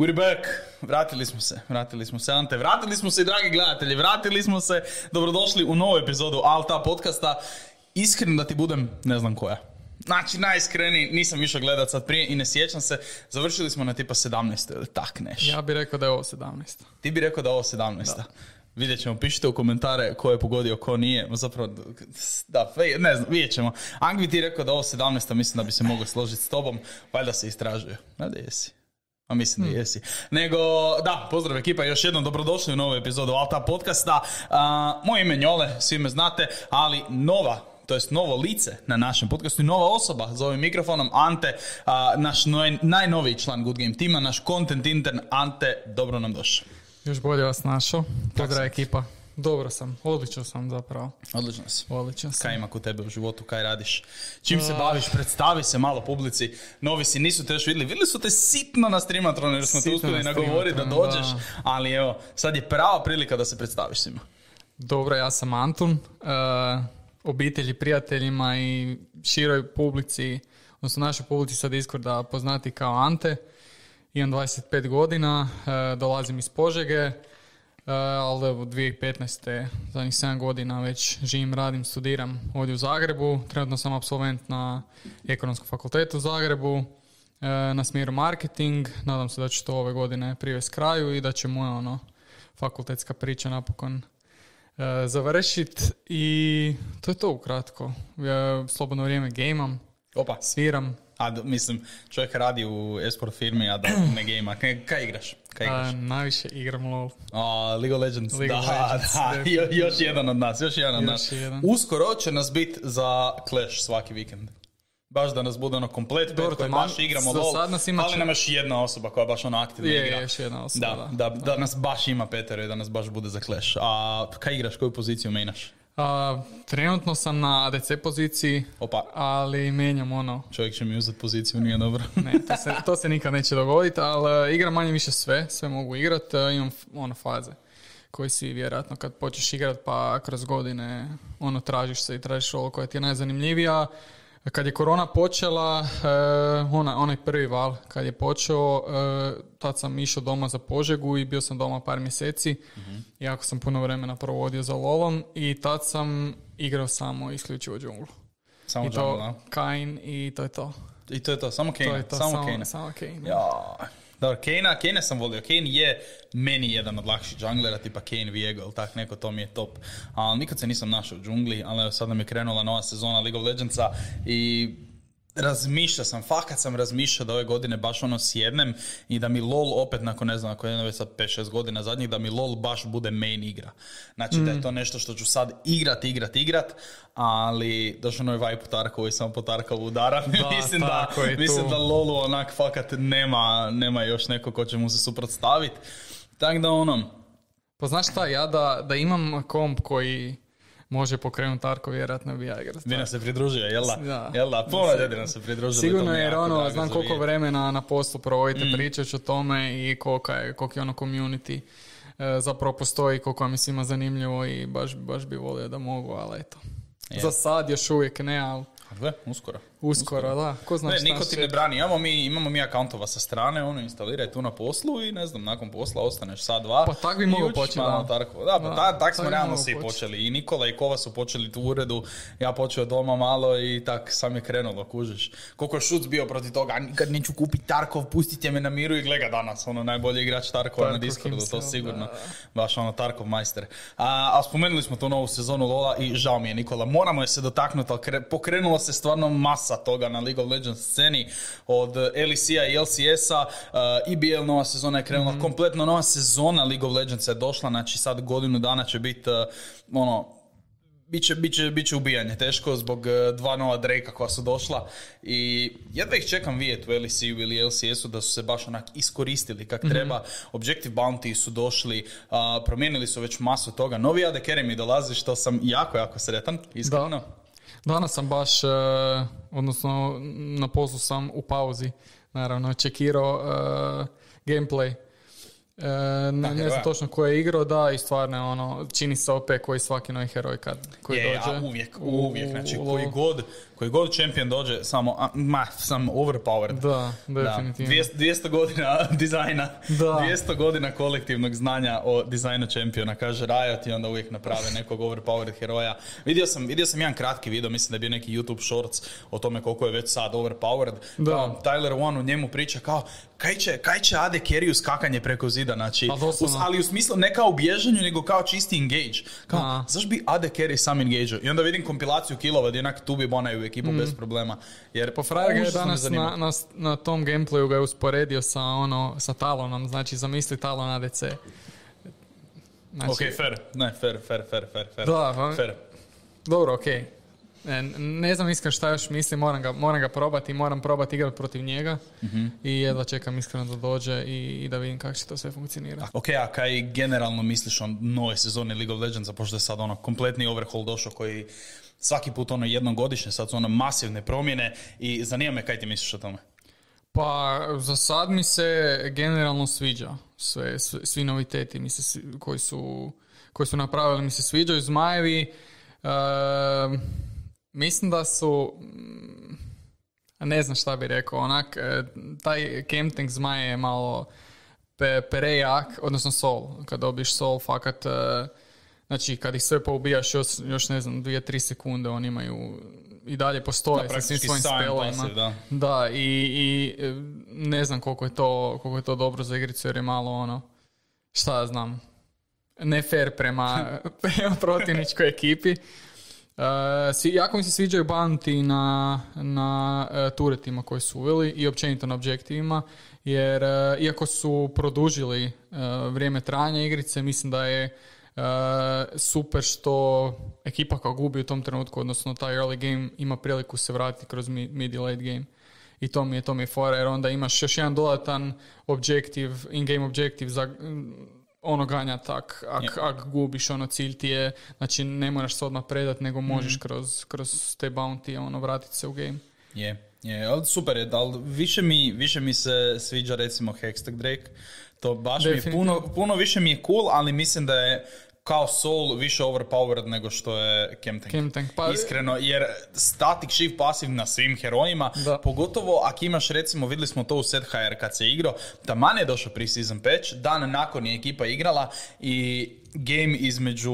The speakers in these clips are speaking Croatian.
We're back. Vratili smo se, vratili smo se, Ante. Vratili smo se, dragi gledatelji, vratili smo se. Dobrodošli u novu epizodu Alta podcasta. Iskreno da ti budem, ne znam koja. Znači, najiskreniji, nisam išao gledat sad prije i ne sjećam se. Završili smo na tipa 17. ili tak nešto. Ja bih rekao da je ovo 17. Ti bi rekao da je ovo 17. Da. Vidjet ćemo, pišite u komentare ko je pogodio, ko nije. Zapravo, da, ne znam, vidjet ćemo. Angvi ti rekao da je ovo 17. Mislim da bi se mogao složiti s tobom. Valjda se istražuje. Da, jesi. A mislim da jesi. Nego, da, pozdrav ekipa, još jednom dobrodošli u novu epizodu Alta podcasta. moje ime Njole, svi me znate, ali nova to jest novo lice na našem podcastu i nova osoba za ovim mikrofonom, Ante, naš najnoviji član Good Game tima, naš content intern, Ante, dobro nam došao. Još bolje vas našao, pozdrav ekipa. Dobro sam, odlično sam zapravo. Odlično si. Odlično sam. Kaj ima kod tebe u životu, kaj radiš? Čim se baviš, predstavi se malo publici. Novi si, nisu te još vidjeli. Vidjeli su te sitno na streamatronu jer smo te uspjeli nagovoriti da dođeš. Ali evo, sad je prava prilika da se predstaviš svima. Dobro, ja sam Antun. Uh, obitelji, prijateljima i široj publici, odnosno našoj publici sad da poznati kao Ante. Imam 25 godina, uh, dolazim iz Požege. Uh, ali evo 2015. zadnjih 7 godina već živim, radim, studiram ovdje u Zagrebu. Trenutno sam absolvent na ekonomskom fakultetu u Zagrebu uh, na smjeru marketing. Nadam se da će to ove godine privesti kraju i da će moja ono, fakultetska priča napokon uh, završiti. I to je to ukratko. Ja slobodno vrijeme gameam, Opa. sviram, a mislim, čovjek radi u esport firmi, a da ne gejma. Kaj, igraš? Kaj igraš? A, najviše igram LoL. A, League of Legends. League da, of Legends, da. Jo, još jedan od nas, još jedan od nas. Jedan. Uskoro će nas biti za Clash svaki vikend. Baš da nas bude ono komplet pet koji baš igramo LoL. Sad nas ima ali nam još jedna osoba koja baš ono aktivno je, igra. Je, još jedna osoba, da. Da, da, da nas baš ima Peter i da nas baš bude za Clash. A kaj igraš, koju poziciju menaš? A, trenutno sam na ADC poziciji, Opa. ali menjam ono... Čovjek će mi uzeti poziciju, nije dobro. ne, to se, to se nikad neće dogoditi, ali igram manje više sve, sve mogu igrati, imam ono faze koji si vjerojatno kad počneš igrat pa kroz godine ono tražiš se i tražiš ovo koja ti je najzanimljivija kad je korona počela, uh, ona, onaj prvi val kad je počeo, uh, tad sam išao doma za Požegu i bio sam doma par mjeseci. uh Jako sam puno vremena provodio za lolom i tad sam igrao samo isključivo džunglu. Samo I to Kain i to je to. I to je to, samo Kane. Samo, samo Samo Kane. Ja. Dobro, Kane, Kane sam volio. Kane je meni jedan od lakših džunglera, tipa Kane, Viego ili tak neko, to mi je top. Ali nikad se nisam našao u džungli, ali sad nam je krenula nova sezona League of Legendsa i razmišljao sam, fakat sam razmišljao da ove godine baš ono sjednem i da mi LOL opet nakon ne znam, ako je već sad 5-6 godina zadnjih, da mi LOL baš bude main igra. Znači da je mm. to nešto što ću sad igrat, igrat, igrat, ali došao novi vibe Tarkovu i sam po Tarkovu udara. mislim, da, mislim da LOLu onak fakat nema, nema još neko ko će mu se suprotstaviti. Tako da ono... Pa znaš šta, ja da, da imam komp koji može pokrenuti Tarko, vjerojatno bi ja igrao. Bi nam se pridružio, jel da? Da. Jel da? Puno ljudi nam se pridružili. Sigurno jer ono, znam koliko vremena na poslu provodite mm. pričajući o tome i koliko je, koliko je ono community e, zapravo postoji, koliko vam je svima zanimljivo i baš, baš bi volio da mogu, ali eto. Za sad još uvijek ne, ali Dve, uskoro. Uskoro, da. Ko zna ne, niko ti ne brani. Imamo mi, imamo mi akauntova sa strane, ono instaliraj tu na poslu i ne znam, nakon posla ostaneš sad dva. Pa tak bi mogu početi, da. Tako. Da, pa tak, tak smo realno svi počeli. I Nikola i Kova su počeli tu uredu, ja počeo doma malo i tak sam je krenulo, kužiš. Koliko je šuc bio protiv toga, nikad neću kupiti Tarkov, pustite me na miru i gleda danas, ono najbolji igrač Tarkova na Discordu, to sigurno. Baš ono Tarkov majster. A, a spomenuli smo tu novu sezonu Lola i žao mi je Nikola, moramo je se dotaknuti, ali pokrenulo se stvarno masa toga na League of Legends sceni od LEC-a i LCS-a. Uh, EBL nova sezona je krenula, mm kompletno nova sezona League of Legends je došla, znači sad godinu dana će biti uh, ono, Biće, biće, biće ubijanje teško zbog dva nova Drake koja su došla i jedva ih čekam vidjeti u LEC-u ili LCS-u da su se baš onak iskoristili kak mm treba. Objective Bounty su došli, uh, promijenili su već masu toga. Novi AD mi dolazi što sam jako, jako sretan, iskreno. Danas sam baš, e, odnosno na poslu sam u pauzi, naravno, čekirao uh, gameplay. E, ne, ne znam točno ko je igrao, da, i stvarno ono, čini se opet koji svaki novi heroj kad koji je, dođe. uvijek, uvijek, znači koji god, koji god champion dođe, samo, a, ma, samo overpowered. Da, definitivno. Da. 200, 200 godina dizajna, Da. 200 godina kolektivnog znanja o dizajnu čempiona, kaže Riot i onda uvijek naprave nekog overpowered heroja. Vidio sam, vidio sam jedan kratki video, mislim da je bio neki YouTube shorts o tome koliko je već sad overpowered. Da. Kao Tyler One u njemu priča kao kaj će, kaj će AD carry skakanje preko zida, znači, us- ali u smislu ne kao u bježanju, nego kao čisti engage. Kao, zašto bi AD carry sam engage I onda vidim kompilaciju killova gdje onak tu bi bonaju ekipu bez problema. Jer Pa Frajer ga je danas na, na, na tom gameplayu ga je usporedio sa ono, sa Talonom, znači zamisli Talon ADC. Znači, Ok, fair. Ne, fair, fair, fair, fair, fair. Da, pa- fair. Dobro, okej. E, Ne znam iskreno šta još mislim, moram ga, moram ga probati, moram probati igrati protiv njega Mhm. i jedva čekam iskreno da dođe i, i da vidim kako će to sve funkcionirati. Ok, a kaj generalno misliš o nove sezoni League of Legends, pošto je sad ono kompletni overhaul došao koji svaki put ono jednom godišnje, sad su ono masivne promjene i zanima me kaj ti misliš o tome. Pa za sad mi se generalno sviđa sve, sve- svi noviteti mi se, svi- koji, su, koji su napravili mi se sviđaju. Zmajevi, ehm, mislim da su, ne znam šta bi rekao, onak, e, taj Camp Tank zmaj je malo pe, perejak, odnosno Soul. Kad dobiješ Soul, fakat, e, znači kad ih sve poubijaš još, još ne znam, dvije, tri sekunde, oni imaju i dalje postoje Da, sa svim svojim pasiv, da. Da, i, i e, ne znam koliko je, to, koliko je to dobro za igricu jer je malo ono, šta ja znam, ne fair prema, prema protivničkoj ekipi. Uh, svi, jako mi se sviđaju bounty na, na e, turetima koji su uveli i općenito na objektivima, jer e, iako su produžili vrijeme trajanja igrice, mislim da je super što ekipa koja gubi u tom trenutku, odnosno taj early game, ima priliku se vratiti kroz mi- mid i late game. I to mi je, to mi je fora, jer onda imaš još jedan dodatan objektiv, in-game objektiv za mm, ono ganjat ak, ak, ak gubiš ono cilj ti je, znači ne moraš se odmah predat, nego možeš kroz, kroz te bounty ono vratiti se u game. Je, je, ali super je, ali više mi, više mi se sviđa recimo Hextech Drake, to baš mi je puno, puno više mi je cool, ali mislim da je kao Soul više overpowered nego što je. Chemtank, pa- Iskreno, jer static shift pasiv na svim herojima, Da. pogotovo ako imaš recimo, vidjeli smo to u Set HR kad se igrao, taman je došao pre-season patch, dan nakon je ekipa igrala i game između,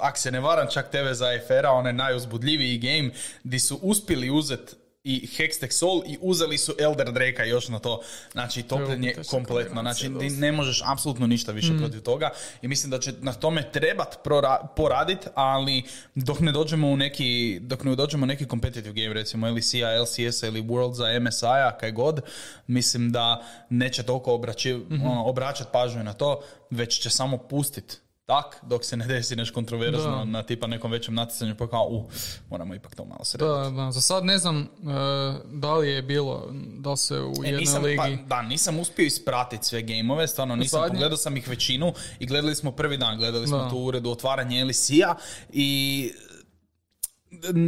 ako se ne varam, čak TV za FR-a, onaj najuzbudljiviji game, di su uspjeli uzeti i Hextech Soul i uzeli su Elder Drake još na to. Znači, topljen je teška kompletno. Znači, ti ne možeš apsolutno ništa više protiv toga i mislim da će na tome trebat prora- poradit, ali dok ne dođemo u neki, dok ne dođemo u neki competitive game, recimo LEC-a, LCS-a ili World za MSI-a, kaj god, mislim da neće toliko obraći, ono, obraćat pažnju na to, već će samo pustit tak, dok se ne desi nešto kontroverzno Da. na tipa nekom većem natjecanju, pa kao, u, moramo ipak to malo srediti. Da, da, za sad ne znam e, da li je bilo, da se u E, jednoj nisam, ligi... pa, da, nisam uspio ispratiti sve gameove, stvarno nisam, Zadnje- pogledao sam ih većinu i gledali smo prvi dan, gledali smo Da. tu uredu otvaranje LEC-a i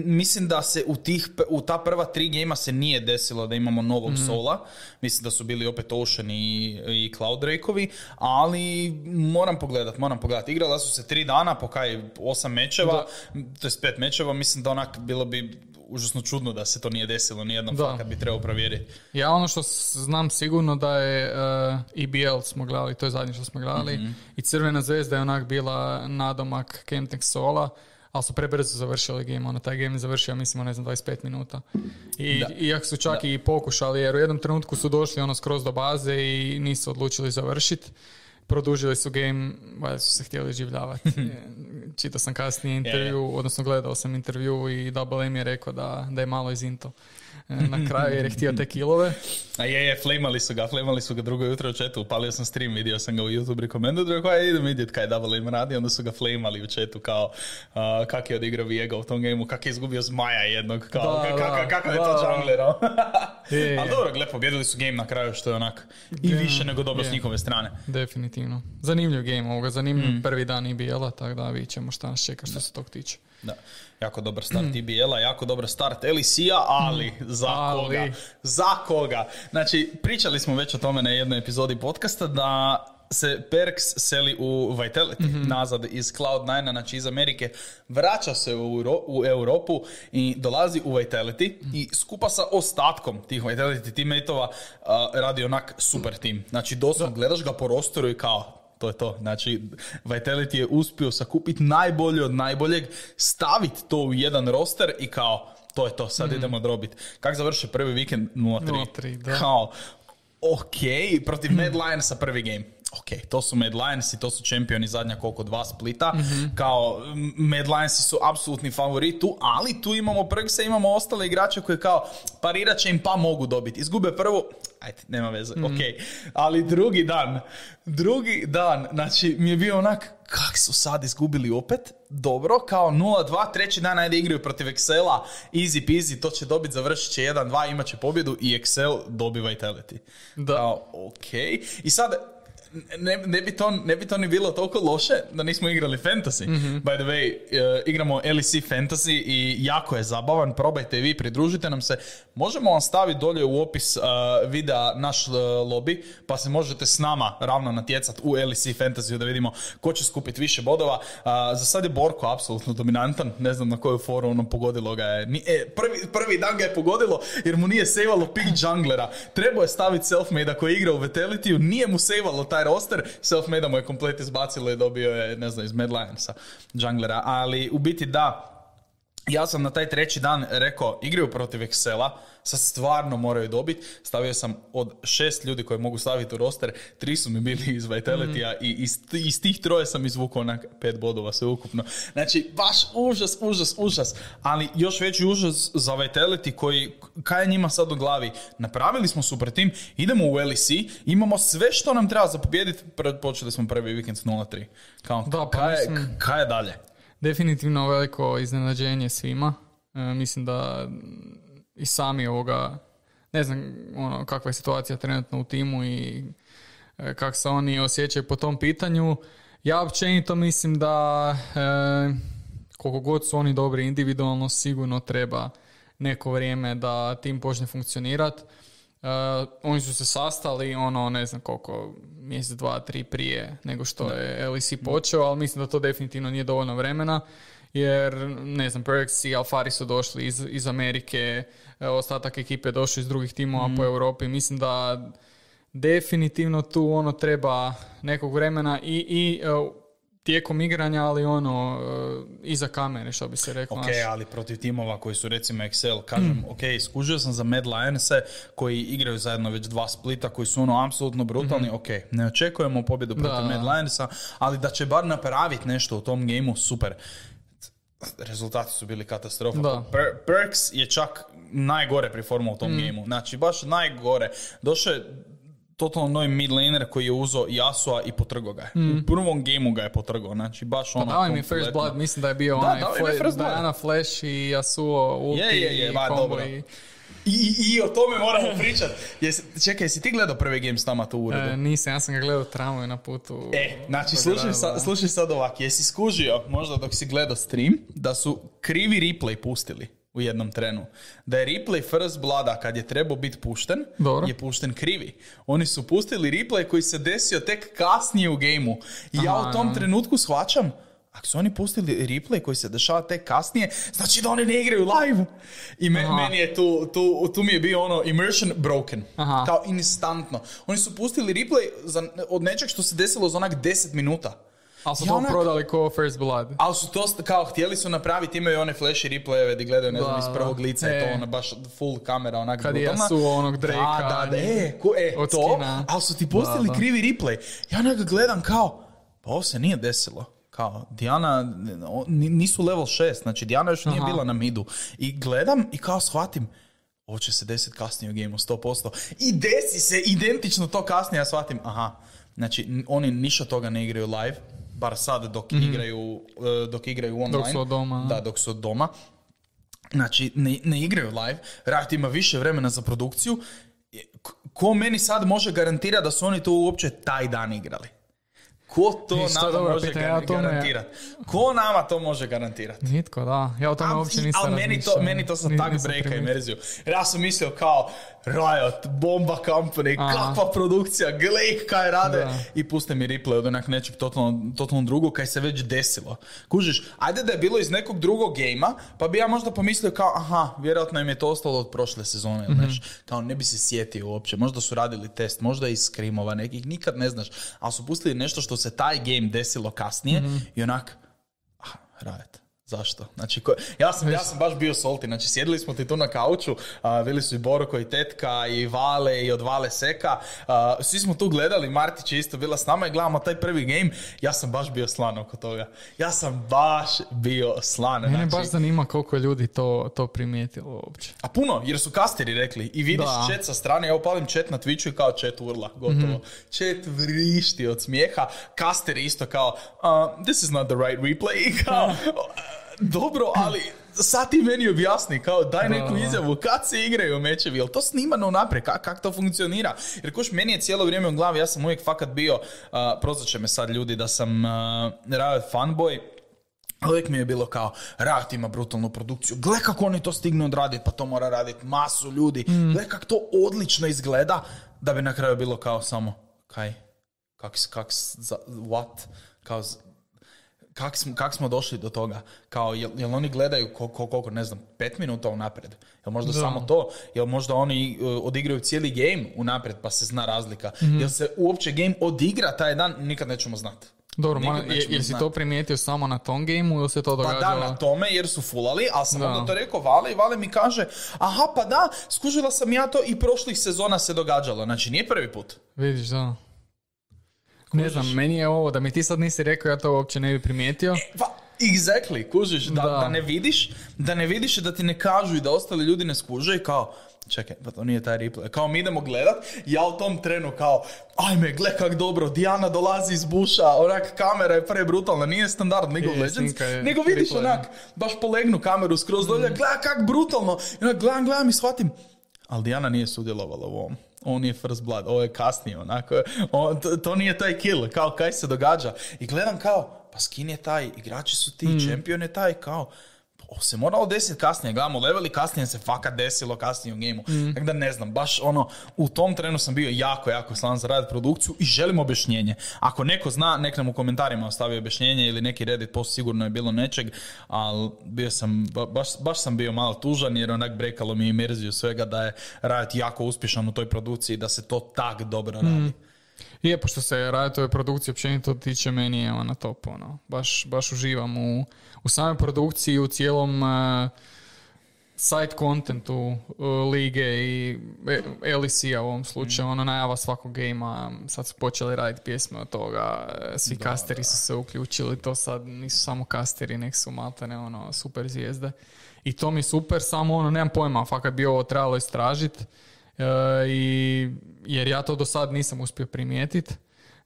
mislim da se u, tih, u ta prva tri gejma se nije desilo da imamo novog Mhm. sola. Mislim da su bili opet Ocean i, i Cloud Drakeovi, ali moram pogledat, moram pogledat. Igrala su se tri dana po kaj osam mečeva, to je pet mečeva, mislim da onak bilo bi užasno čudno da se to nije desilo nijednom Da. fakat bi trebao provjeriti. Ja ono što znam sigurno da je uh, EBL smo gledali, to je zadnje što smo gledali, Mhm. i Crvena zvezda je onak bila nadomak Camp Sola, ali su prebrzo završili game, ono, taj game je završio, mislim, ne znam, 25 minuta. I, Da. iako su čak i pokušali, jer u jednom trenutku su došli ono skroz do baze i nisu odlučili završiti. Produžili su game, valjda su se htjeli življavati. Čitao sam kasnije intervju, odnosno gledao sam intervju i Double M je rekao da, da je malo izinto na kraju jer je htio te kilove. A je, je, flamali su ga, flamali su ga drugo jutro u chatu, upalio sam stream, vidio sam ga u YouTube recommended, rekao, aj idem vidjet kaj Double im radi, onda su ga flamali u chatu kao uh, kak je odigrao Viega u tom gameu, kak je izgubio zmaja jednog, kao, Da, ka- kakav- je to jungler? Je, je. Ali dobro, gle, pobjedili su game na kraju, što je onak i Je, više nego dobro s je. njihove strane. Definitivno. Zanimljiv game ovoga, zanimljiv Mm. prvi dan IBL-a, tako da vidjet ćemo šta nas čeka što se tog tiče. Da, jako dobar start IBL-a, jako dobar start LEC-a, ali za Ali. koga? Za koga? Znači, pričali smo već o tome na jednoj epizodi podcasta da se Perks seli u Vitality nazad iz Cloud9, znači iz Amerike, vraća se u, Euro- u Europu i dolazi u Vitality i skupa sa ostatkom tih Vitality teammateova uh, radi onak super tim. Znači doslovno gledaš ga po rosteru i kao to je to. Znači, Vitality je uspio sakupiti najbolje od najboljeg, staviti to u jedan roster i kao, to je to, sad idemo drobit. Kako završi prvi vikend 0-3? 0-3, da. Kao, ok, protiv Mad Lionsa prvi game. Ok, to su Mad Lions i to su čempioni zadnja koliko dva splita. Kao, m, Mad Lionsi su apsolutni favorit tu, ali tu imamo Prgse, imamo ostale igrače koji kao parirat će im pa mogu dobiti. Izgube prvu, ajde, nema veze, ok. Ali drugi dan, drugi dan, znači mi je bio onak, kak su sad izgubili opet? Dobro, kao 0-2, treći dan ajde igraju protiv Excela, easy peasy, to će dobiti, završit će 1-2, imat će pobjedu i Excel dobi Vitality. Da. Kao, ok. I sad, ne, ne, bi to, ne bi to ni bilo toliko loše da nismo igrali fantasy. By the way, eh, igramo LEC fantasy i jako je zabavan. Probajte vi, pridružite nam se. Možemo vam staviti dolje u opis eh, videa naš eh, lobby, pa se možete s nama ravno natjecati u LEC fantasy da vidimo ko će skupiti više bodova. Za sad je Borko apsolutno dominantan. Ne znam na koju foru ono pogodilo ga je. Ni, e, prvi, prvi dan ga je pogodilo jer mu nije sejvalo pick junglera. Trebao je staviti selfmade koji igra u Vitality, nije mu sejvalo taj roster, selfmade mu je komplet izbacilo i dobio je, ne znam, iz Mad Lionsa junglera. Ali u biti da, ja sam na taj treći dan rekao, igraju protiv Excela, sad stvarno moraju dobiti. Stavio sam od šest ljudi koje mogu staviti u roster, tri su mi bili iz Vitalitya i iz, iz tih troje sam izvukao onak pet bodova sve ukupno. Znači, baš užas, užas, užas. Ali još veći užas za Vitality koji, kaj je njima sad u glavi? Napravili smo super tim, idemo u LEC, imamo sve što nam treba za pobijediti, počeli smo prvi vikend s 0-3. Kao, Da, pa kaj, mislim- kaj je dalje? Definitivno veliko iznenađenje svima. E, mislim da i sami ovoga, ne znam ono, kakva je situacija trenutno u timu i e, kako se oni osjećaju po tom pitanju. Ja općenito mislim da e, koliko god su oni dobri individualno, sigurno treba neko vrijeme da tim počne funkcionirati. Uh, oni su se sastali ono ne znam koliko mjesec, dva, tri prije nego što je LEC počeo, ali mislim da to definitivno nije dovoljno vremena jer ne znam, Perks i Alfari su došli iz, iz Amerike, e, ostatak ekipe je došao iz drugih timova po Europi. Mislim da definitivno tu ono treba nekog vremena i, i e, tijekom igranja, ali ono e, iza kamere, što bi se reklo. Ok, znaš. ali protiv timova koji su recimo Excel, kažem, ok, skužio sam za Mad Lionse koji igraju zajedno već dva splita koji su ono apsolutno brutalni, ok, ne očekujemo pobjedu protiv. Mad Lionsa, ali da će bar napraviti nešto u tom gameu, super. Rezultati su bili katastrofa. Da. Per- Perks je čak najgore performao u tom gameu. Znači, baš najgore. Došao je totalno novi mid laner koji je uzeo Yasuo i potrgo ga je. U prvom gameu ga je potrgao. Znači, baš Pa ono... dao im je First. Blood, mislim da je bio Da, onaj dao Fla- First Blood. Diana Flash i Yasuo ulti Je, je, je, i ba, combo dobro. i- I, o tome moramo pričat. Jesi, čekaj, jesi ti gledao prvi game s nama tu u uredu? E, nisam, ja sam ga gledao u tramvaju na putu. E, znači slušaj, sa, slušaj sad ovak, jesi skužio, možda dok si gledao stream, da su krivi replay pustili u jednom trenu. Da je replay First Blooda kad je trebao biti pušten, Dobro. je pušten krivi. Oni su pustili replay koji se desio tek kasnije u gameu. I ja Aha, u tom trenutku shvaćam, ako su oni pustili replay koji se dešava tek kasnije, znači da oni ne igraju live. I me- meni je tu, tu, tu mi je bio ono immersion broken. Aha. Kao instantno. Oni su pustili replay za, od nečeg što se desilo za onak 10 minuta. Ali su Ja to onak- prodali ko First Blood. Ali su to kao htjeli su napraviti, imaju one flashy replayeve gdje gledaju, ne znam, iz prvog lica je to E. ono baš full kamera onak Kad je brutalna. Yasuo onog Drakea, Da, da, da, e, ko, e, to, skina. ali su ti postavili Da, da. krivi replay. Ja onak gledam kao, pa ovo se nije desilo. Kao, Diana, nisu level 6, znači Diana još nije Aha. bila na midu. I gledam i kao shvatim, ovo će se desiti kasnije u gameu, 100%. I desi se identično to kasnije, ja shvatim, aha, znači oni ništa toga ne igraju live, bar sad dok igraju, e, dok igraju online. Dok su od doma. Da, dok su od doma. Znači, ne, ne igraju live, Riot ima više vremena za produkciju. Ko meni sad može garantirati da su oni to uopće taj dan igrali? Ko to nama dobro, može gar- garantirati? Ko nama to može garantirati? Nitko, da. Ja o tome uopće nisam al meni to, meni to sam tak breka i primijetio. merzio. Jer ja sam mislio kao Riot, bomba company, Aha. kakva produkcija, gle kaj rade. Da. I puste mi replay od onak nečeg totalno, totalno drugog kaj se već desilo. Kužiš, ajde da je bilo iz nekog drugog gejma, pa bi ja možda pomislio kao, aha, vjerojatno im je to ostalo od prošle sezone, ili neš. Kao ne bi se sjetio uopće, možda su radili test, možda iz skrimova nekih, nikad ne znaš. Ali su pustili nešto što se taj game desilo kasnije i onak, ah, Riot. Zašto? Znači, ko- ja, sam, ja sam baš bio salty. Znači, sjedili smo ti tu na kauču, a, bili su i Boroko i Tetka i Vale i od Vale Seka. a, svi smo tu gledali, Martić je isto bila s nama i gledamo taj prvi game. Ja sam baš bio slan oko toga. Ja sam baš bio slan. Mene znači, baš zanima koliko je ljudi to, to primijetilo uopće. a puno, jer su kasteri rekli. I vidiš Da. chat sa strane, ja upalim chat na Twitchu i kao chat urla, gotovo. Chat vrišti od smijeha. Kasteri isto kao, uh, this is not the right replay. Kao, dobro, ali sad ti meni objasni, kao daj neku izjavu, kad se igraju mečevi, jel to snimano naprijed, kak, kak to funkcionira? Jer kuš, meni je cijelo vrijeme u glavi, ja sam uvijek fakat bio, uh, prozvat će me sad ljudi da sam uh, Riot fanboy, Uvijek mi je bilo kao, Riot ima brutalnu produkciju, gle kako oni to stignu odraditi, pa to mora raditi masu ljudi, gle kako to odlično izgleda, da bi na kraju bilo kao samo, kaj, kak, kak, za, what, kao, kak smo, kak smo došli do toga? Kao, jel, jel oni gledaju ko- ko- koliko, ne znam, pet minuta unaprijed? Jel možda Da. samo to? Jel možda oni uh, odigraju cijeli game unaprijed pa se zna razlika? Mhm. Jel se uopće game odigra taj dan? Nikad nećemo znati. Dobro, moram- je, znati. to primijetio samo na tom gameu ili se to Pa događalo? da, na tome jer su fulali, ali sam Da. onda to rekao Vale i Vale mi kaže aha pa da, skužila sam ja to i prošlih sezona se događalo, znači nije prvi put. Vidiš, da. Ne znam, meni je ovo, da mi ti sad nisi rekao, ja to uopće ne bi primijetio. Pa, exactly, kužiš, da, Da. da ne vidiš, da ne vidiš da ti ne kažu i da ostali ljudi ne skuže i kao, čekaj, pa to nije taj replay. Kao mi idemo gledat, ja u tom trenu kao, ajme, gle kak dobro, Diana dolazi iz buša, onak kamera je pre brutalna, nije standard League of Je, Legends, je nego vidiš replay. onak, baš polegnu kameru skroz dolje, Mhm. gleda kak brutalno, i onak gledam, gledam i shvatim, ali Diana nije sudjelovala u ovom. On je first blood, ovo je kasnije, onako, on, to, to nije taj kill, kao kaj se događa. I gledam kao, pa skin je taj, igrači su ti, Mhm. čempion je taj, kao, ovo se moralo desiti kasnije, gledamo level i kasnije se fakat desilo kasnije u gameu. Mhm. Tako da ne znam, baš ono, u tom trenu sam bio jako, jako slan za raditi produkciju i želim objašnjenje. Ako neko zna, nek nam u komentarima ostavi objašnjenje ili neki Reddit post sigurno je bilo nečeg, ali bio sam, ba- baš, baš sam bio malo tužan jer onak brekalo mi imerziju svega da je Riot jako uspješan u toj produkciji, da se to tak dobro radi. Mhm. Je, pošto se Riotove produkcije općenito tiče, meni je ona top, ono. Baš, baš uživam u, u samoj produkciji, u cijelom uh, side contentu uh, lige i e- LEC-a u ovom slučaju, ono najava svakog gejma, sad su počeli raditi pjesme od toga, e, svi kasteri su se uključili, to sad nisu samo kasteri, nek su maltene ono super zvijezde. I to mi je super, samo ono, nemam pojma, fakat bi ovo trebalo istražiti, i, jer ja to do sad nisam uspio primijetiti.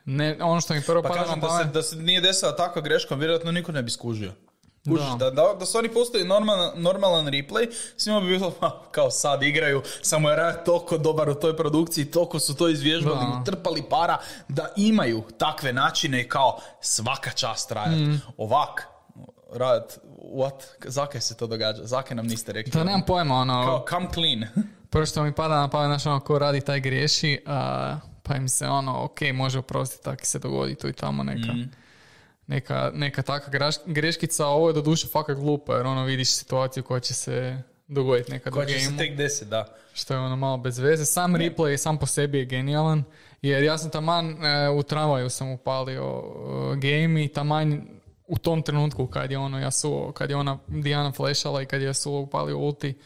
Ne, ono što mi prvo Pa kažem da se, da se nije desila takva greška, vjerojatno niko ne bi skužio. Kužiš, Da. da, da, su oni pustili normalan, normalan replay, svima bi bilo "Ha, kao sad igraju, samo je Riot toliko dobar u toj produkciji, toliko su to izvježbali, Da. trpali para, da imaju takve načine i kao svaka čast Riot. Mm. Ovak, Riot, what, zakaj se to događa? Zakaj nam niste rekli? Da nemam pojma, ono, Kao, come clean. prvo što mi pada na pamet, ono, ko radi taj griješi, a, pa im se ono, ok, može oprostiti, tako se dogodi tu i tamo neka, Mhm. neka, neka graš- greškica, a ovo je do duše fakat glupo, jer ono, vidiš situaciju koja će se dogoditi nekad Koja u će se tek da. što je ono malo bez veze. Sam replay sam po sebi je genijalan, jer ja sam taman e, u tramvaju sam upalio e, game i taman u tom trenutku kad je ono Yasuo, kad je ona Diana flešala i kad je Yasuo upalio ulti,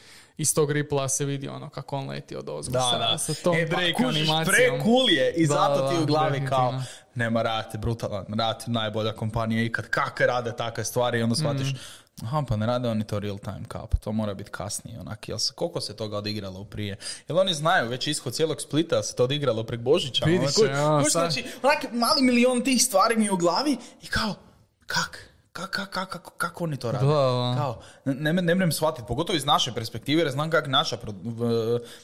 iz tog ripla se vidi ono kako on leti od ozgo Da, sa, da. sa tom e, Drake kužiš, animacijom. Pre-cool je i Da, zato ti da, u glavi definitivno. kao nema Riot je brutalan, je najbolja kompanija ikad, kak rade takve stvari i onda shvatiš Mm. aha pa ne rade oni to real time kao, pa to mora biti kasnije onak, jel se, koliko se toga odigralo prije, jel oni znaju već ishod cijelog splita da se to odigralo prek Božića, Vidiš, onak, ja, znači, onak mali milion tih stvari mi u glavi i kao, kak, Kako ka, ka, kako oni to rade? Da, da. Kao, ne, ne, mrem shvatiti, pogotovo iz naše perspektive, jer znam kako naša,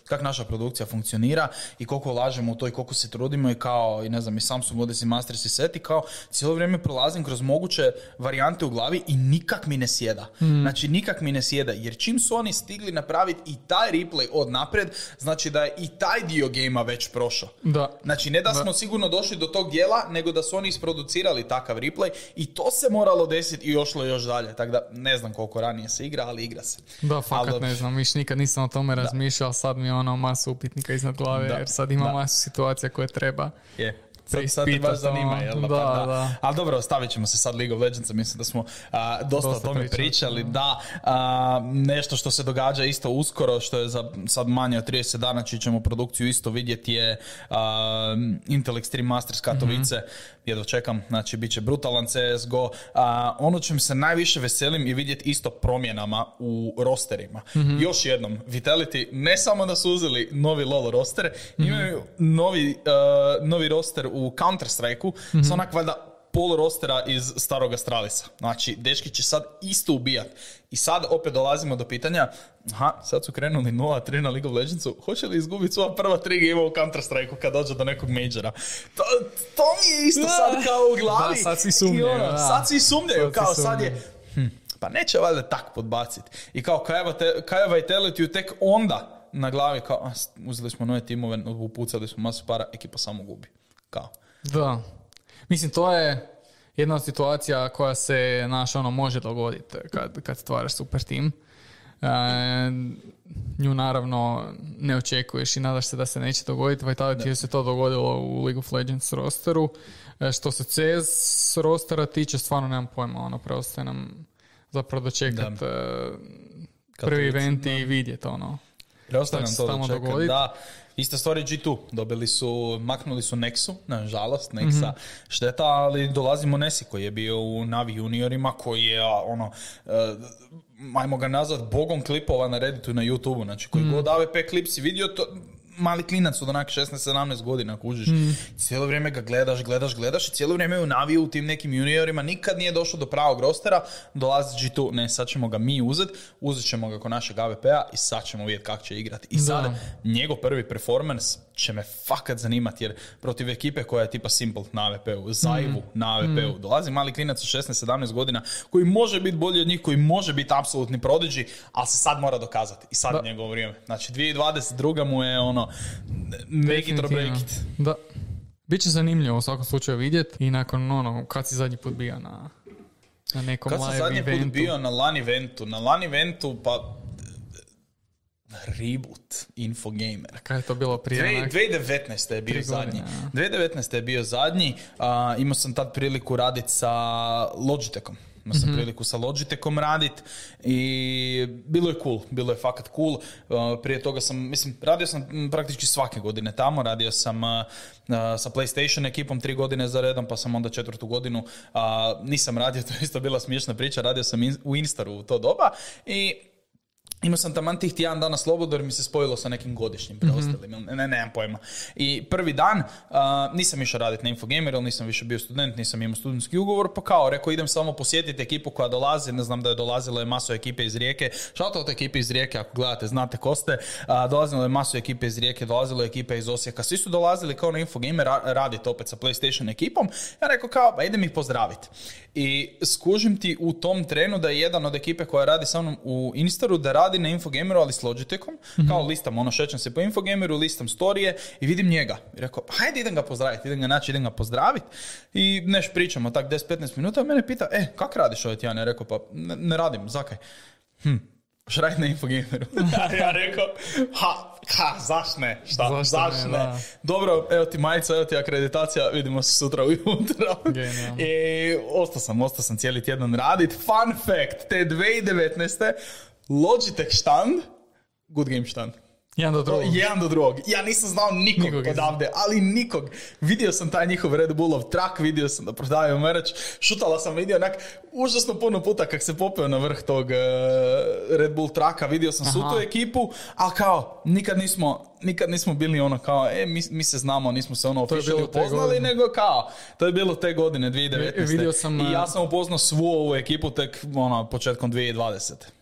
kak naša produkcija funkcionira i koliko ulažemo u to i koliko se trudimo i kao, i ne znam, i Samsung Odyssey Masters i set i kao cijelo vrijeme prolazim kroz moguće varijante u glavi i nikak mi ne sjeda. Znači, nikak mi ne sjeda, jer čim su oni stigli napraviti i taj replay od napred, znači da je i taj dio gejma već prošao. Da. Znači, ne da smo sigurno došli do tog dijela, nego da su oni isproducirali takav replay i to se moralo desiti i ošlo još dalje. Tako da ne znam koliko ranije se igra, ali igra se. Da, Ali fakat dobro. ne znam, viš nikad nisam o tome razmišljao, sad mi je ono masu upitnika iznad glave, Da, jer sad ima da. masu situacija koje treba. Je. Sad, sad te baš zanima, ono. jel da? Da, Pa da. Ali dobro, ostavit ćemo se sad League of Legends, mislim da smo a, dosta, Dosta o tome pričali. Da, a, nešto što se događa isto uskoro, što je za sad manje od 30 dana, čiji ćemo produkciju isto vidjeti je a, Intel Extreme Masters Katovice. Mhm. Jedva čekam, znači bit će brutalan CSGO. A, ono čim se najviše veselim i vidjeti isto promjenama u rosterima. Mhm. Još jednom, Vitality ne samo da su uzeli novi LoL roster, Mhm. imaju novi, uh, novi roster u Counter-Strike-u Mhm. sa onak valjda pol rostera iz starog Astralisa. Znači, dečki će sad isto ubijat. I sad opet dolazimo do pitanja, aha, sad su krenuli 0-3 na League of Legendsu, hoće li izgubiti svoja prva tri gema u Counter-Strike-u kad dođe do nekog majora? To, to mi je isto sad kao u glavi. Da, sad svi I sumnjaju, ono. Sad svi sumnjaju, kao sad je, sumnjaju. hm, pa neće valjda tak podbacit. I kao Kaja Vitality tek onda na glavi kao, a, uzeli smo nove timove, upucali smo masu para, ekipa samo gubi. Kao. Da. Mislim, to je jedna od situacija koja se, naš, ono, može dogoditi kad, kad stvaraš super tim. E, nju naravno ne očekuješ i nadaš se da se neće dogoditi. Vitality se to dogodilo u League of Legends rosteru. E, što se CS rostera tiče, stvarno nemam pojma. Ono, preostaje nam zapravo dočekat e, prvi event i vidjeti ono. Preostaje nam to se da ista stvar je G2. Dobili su, maknuli su Nexu, nažalost, Nexa šteta, ali dolazimo Nesi koji je bio u Navi juniorima, koji je ono, uh, ajmo ga nazvat bogom klipova na Redditu i na YouTubeu, znači koji god AVP klip si vidio, to, mali klinac od onak 16-17 godina, kužiš. Cijelo vrijeme ga gledaš, gledaš, gledaš i cijelo vrijeme je u naviju u tim nekim juniorima, nikad nije došao do pravog rostera, dolazi G2, ne, sad ćemo ga mi uzet, uzet ćemo ga kod našeg AVP-a i sad ćemo vidjeti kako će igrati. I sad, njegov prvi performance će me fakat zanimati, jer protiv ekipe koja je tipa Simple na AVP-u, Zaivu na AVP-u, dolazi mali klinac od 16-17 godina, koji može biti bolji od njih, koji može biti apsolutni prodigy, ali se sad mora dokazati. I sad je njegovo vrijeme. Znači, 2022. mu je ono, make it or break it. Da. Biće zanimljivo u svakom slučaju vidjeti i nakon ono, kad si zadnji put bio na, na nekom Kad sam live zadnji eventu. put bio na LAN eventu, na LAN eventu, pa reboot Infogamer. Kad je to bilo prije? Dve- onak? 2019. je bio Tri zadnji. godine, 2019. je bio zadnji. a, imao sam tad priliku raditi sa Logitechom. Imao sam priliku sa Logitechom radit i bilo je cool, bilo je fakat cool. A, prije toga sam, mislim, radio sam praktički svake godine tamo, radio sam a, a, sa PlayStation ekipom tri godine za redom, pa sam onda četvrtu godinu nisam radio, to je isto bila smiješna priča, radio sam in- u Instaru u to doba i Imao sam taman tih tjedan dana slobodu jer mi se spojilo sa nekim godišnjim preostalim. Ne, ne, nemam pojma. I prvi dan a, nisam išao raditi na Infogamer, jer nisam više bio student, nisam imao studentski ugovor, pa kao rekao idem samo posjetiti ekipu koja dolazi, ne znam da je dolazila je masu ekipe iz Rijeke, shoutout ekipe iz Rijeke, ako gledate, znate ko ste, a, dolazilo je masu ekipe iz Rijeke, dolazilo je ekipe iz Osijeka, svi su dolazili kao na Infogamer ra- raditi opet sa PlayStation ekipom, ja rekao kao, pa idem ih pozdraviti. I skužim ti u tom trenu da je jedan od ekipe koja radi sa mnom u Instaru, da radi na Infogameru, ali s Logitechom, kao listam, ono, šećem se po Infogameru, listam storije i vidim njega. I rekao, pa hajde idem ga pozdraviti, idem ga naći, idem ga pozdraviti. I neš pričamo, tak 10-15 minuta, a mene pita, e, kak radiš ovaj tjedan? Ja rekao, pa ne, ne radim, zakaj? Hm, Raditi na Infogameru? ja rekao, ha, ha, zaš ne, šta, Zašto zaš ne, ne. da. Dobro, evo ti majica, evo ti akreditacija, vidimo se sutra ujutro. Genijalno. I ostao sam, ostao sam cijeli tjedan radit. Fun fact, te 2019. Logitech štand, Good Game štand. Jedan do drugog. Jedan do drugog. Ja nisam znao nikog, Nikog odavde, ali nikog. Vidio sam taj njihov Red Bullov trak, vidio sam da prodaju merch. Šutala sam vidio onak užasno puno puta kak se popeo na vrh tog eh, Red Bull traka, vidio sam svu tu ekipu, ali kao, nikad nismo, nikad nismo bili ono kao, e, mi, mi se znamo, nismo se ono te upoznali, nego kao, to je bilo te godine, 2019. E, vidio sam, I ja eh, sam upoznao svu ovu ekipu tek ono, početkom 2020.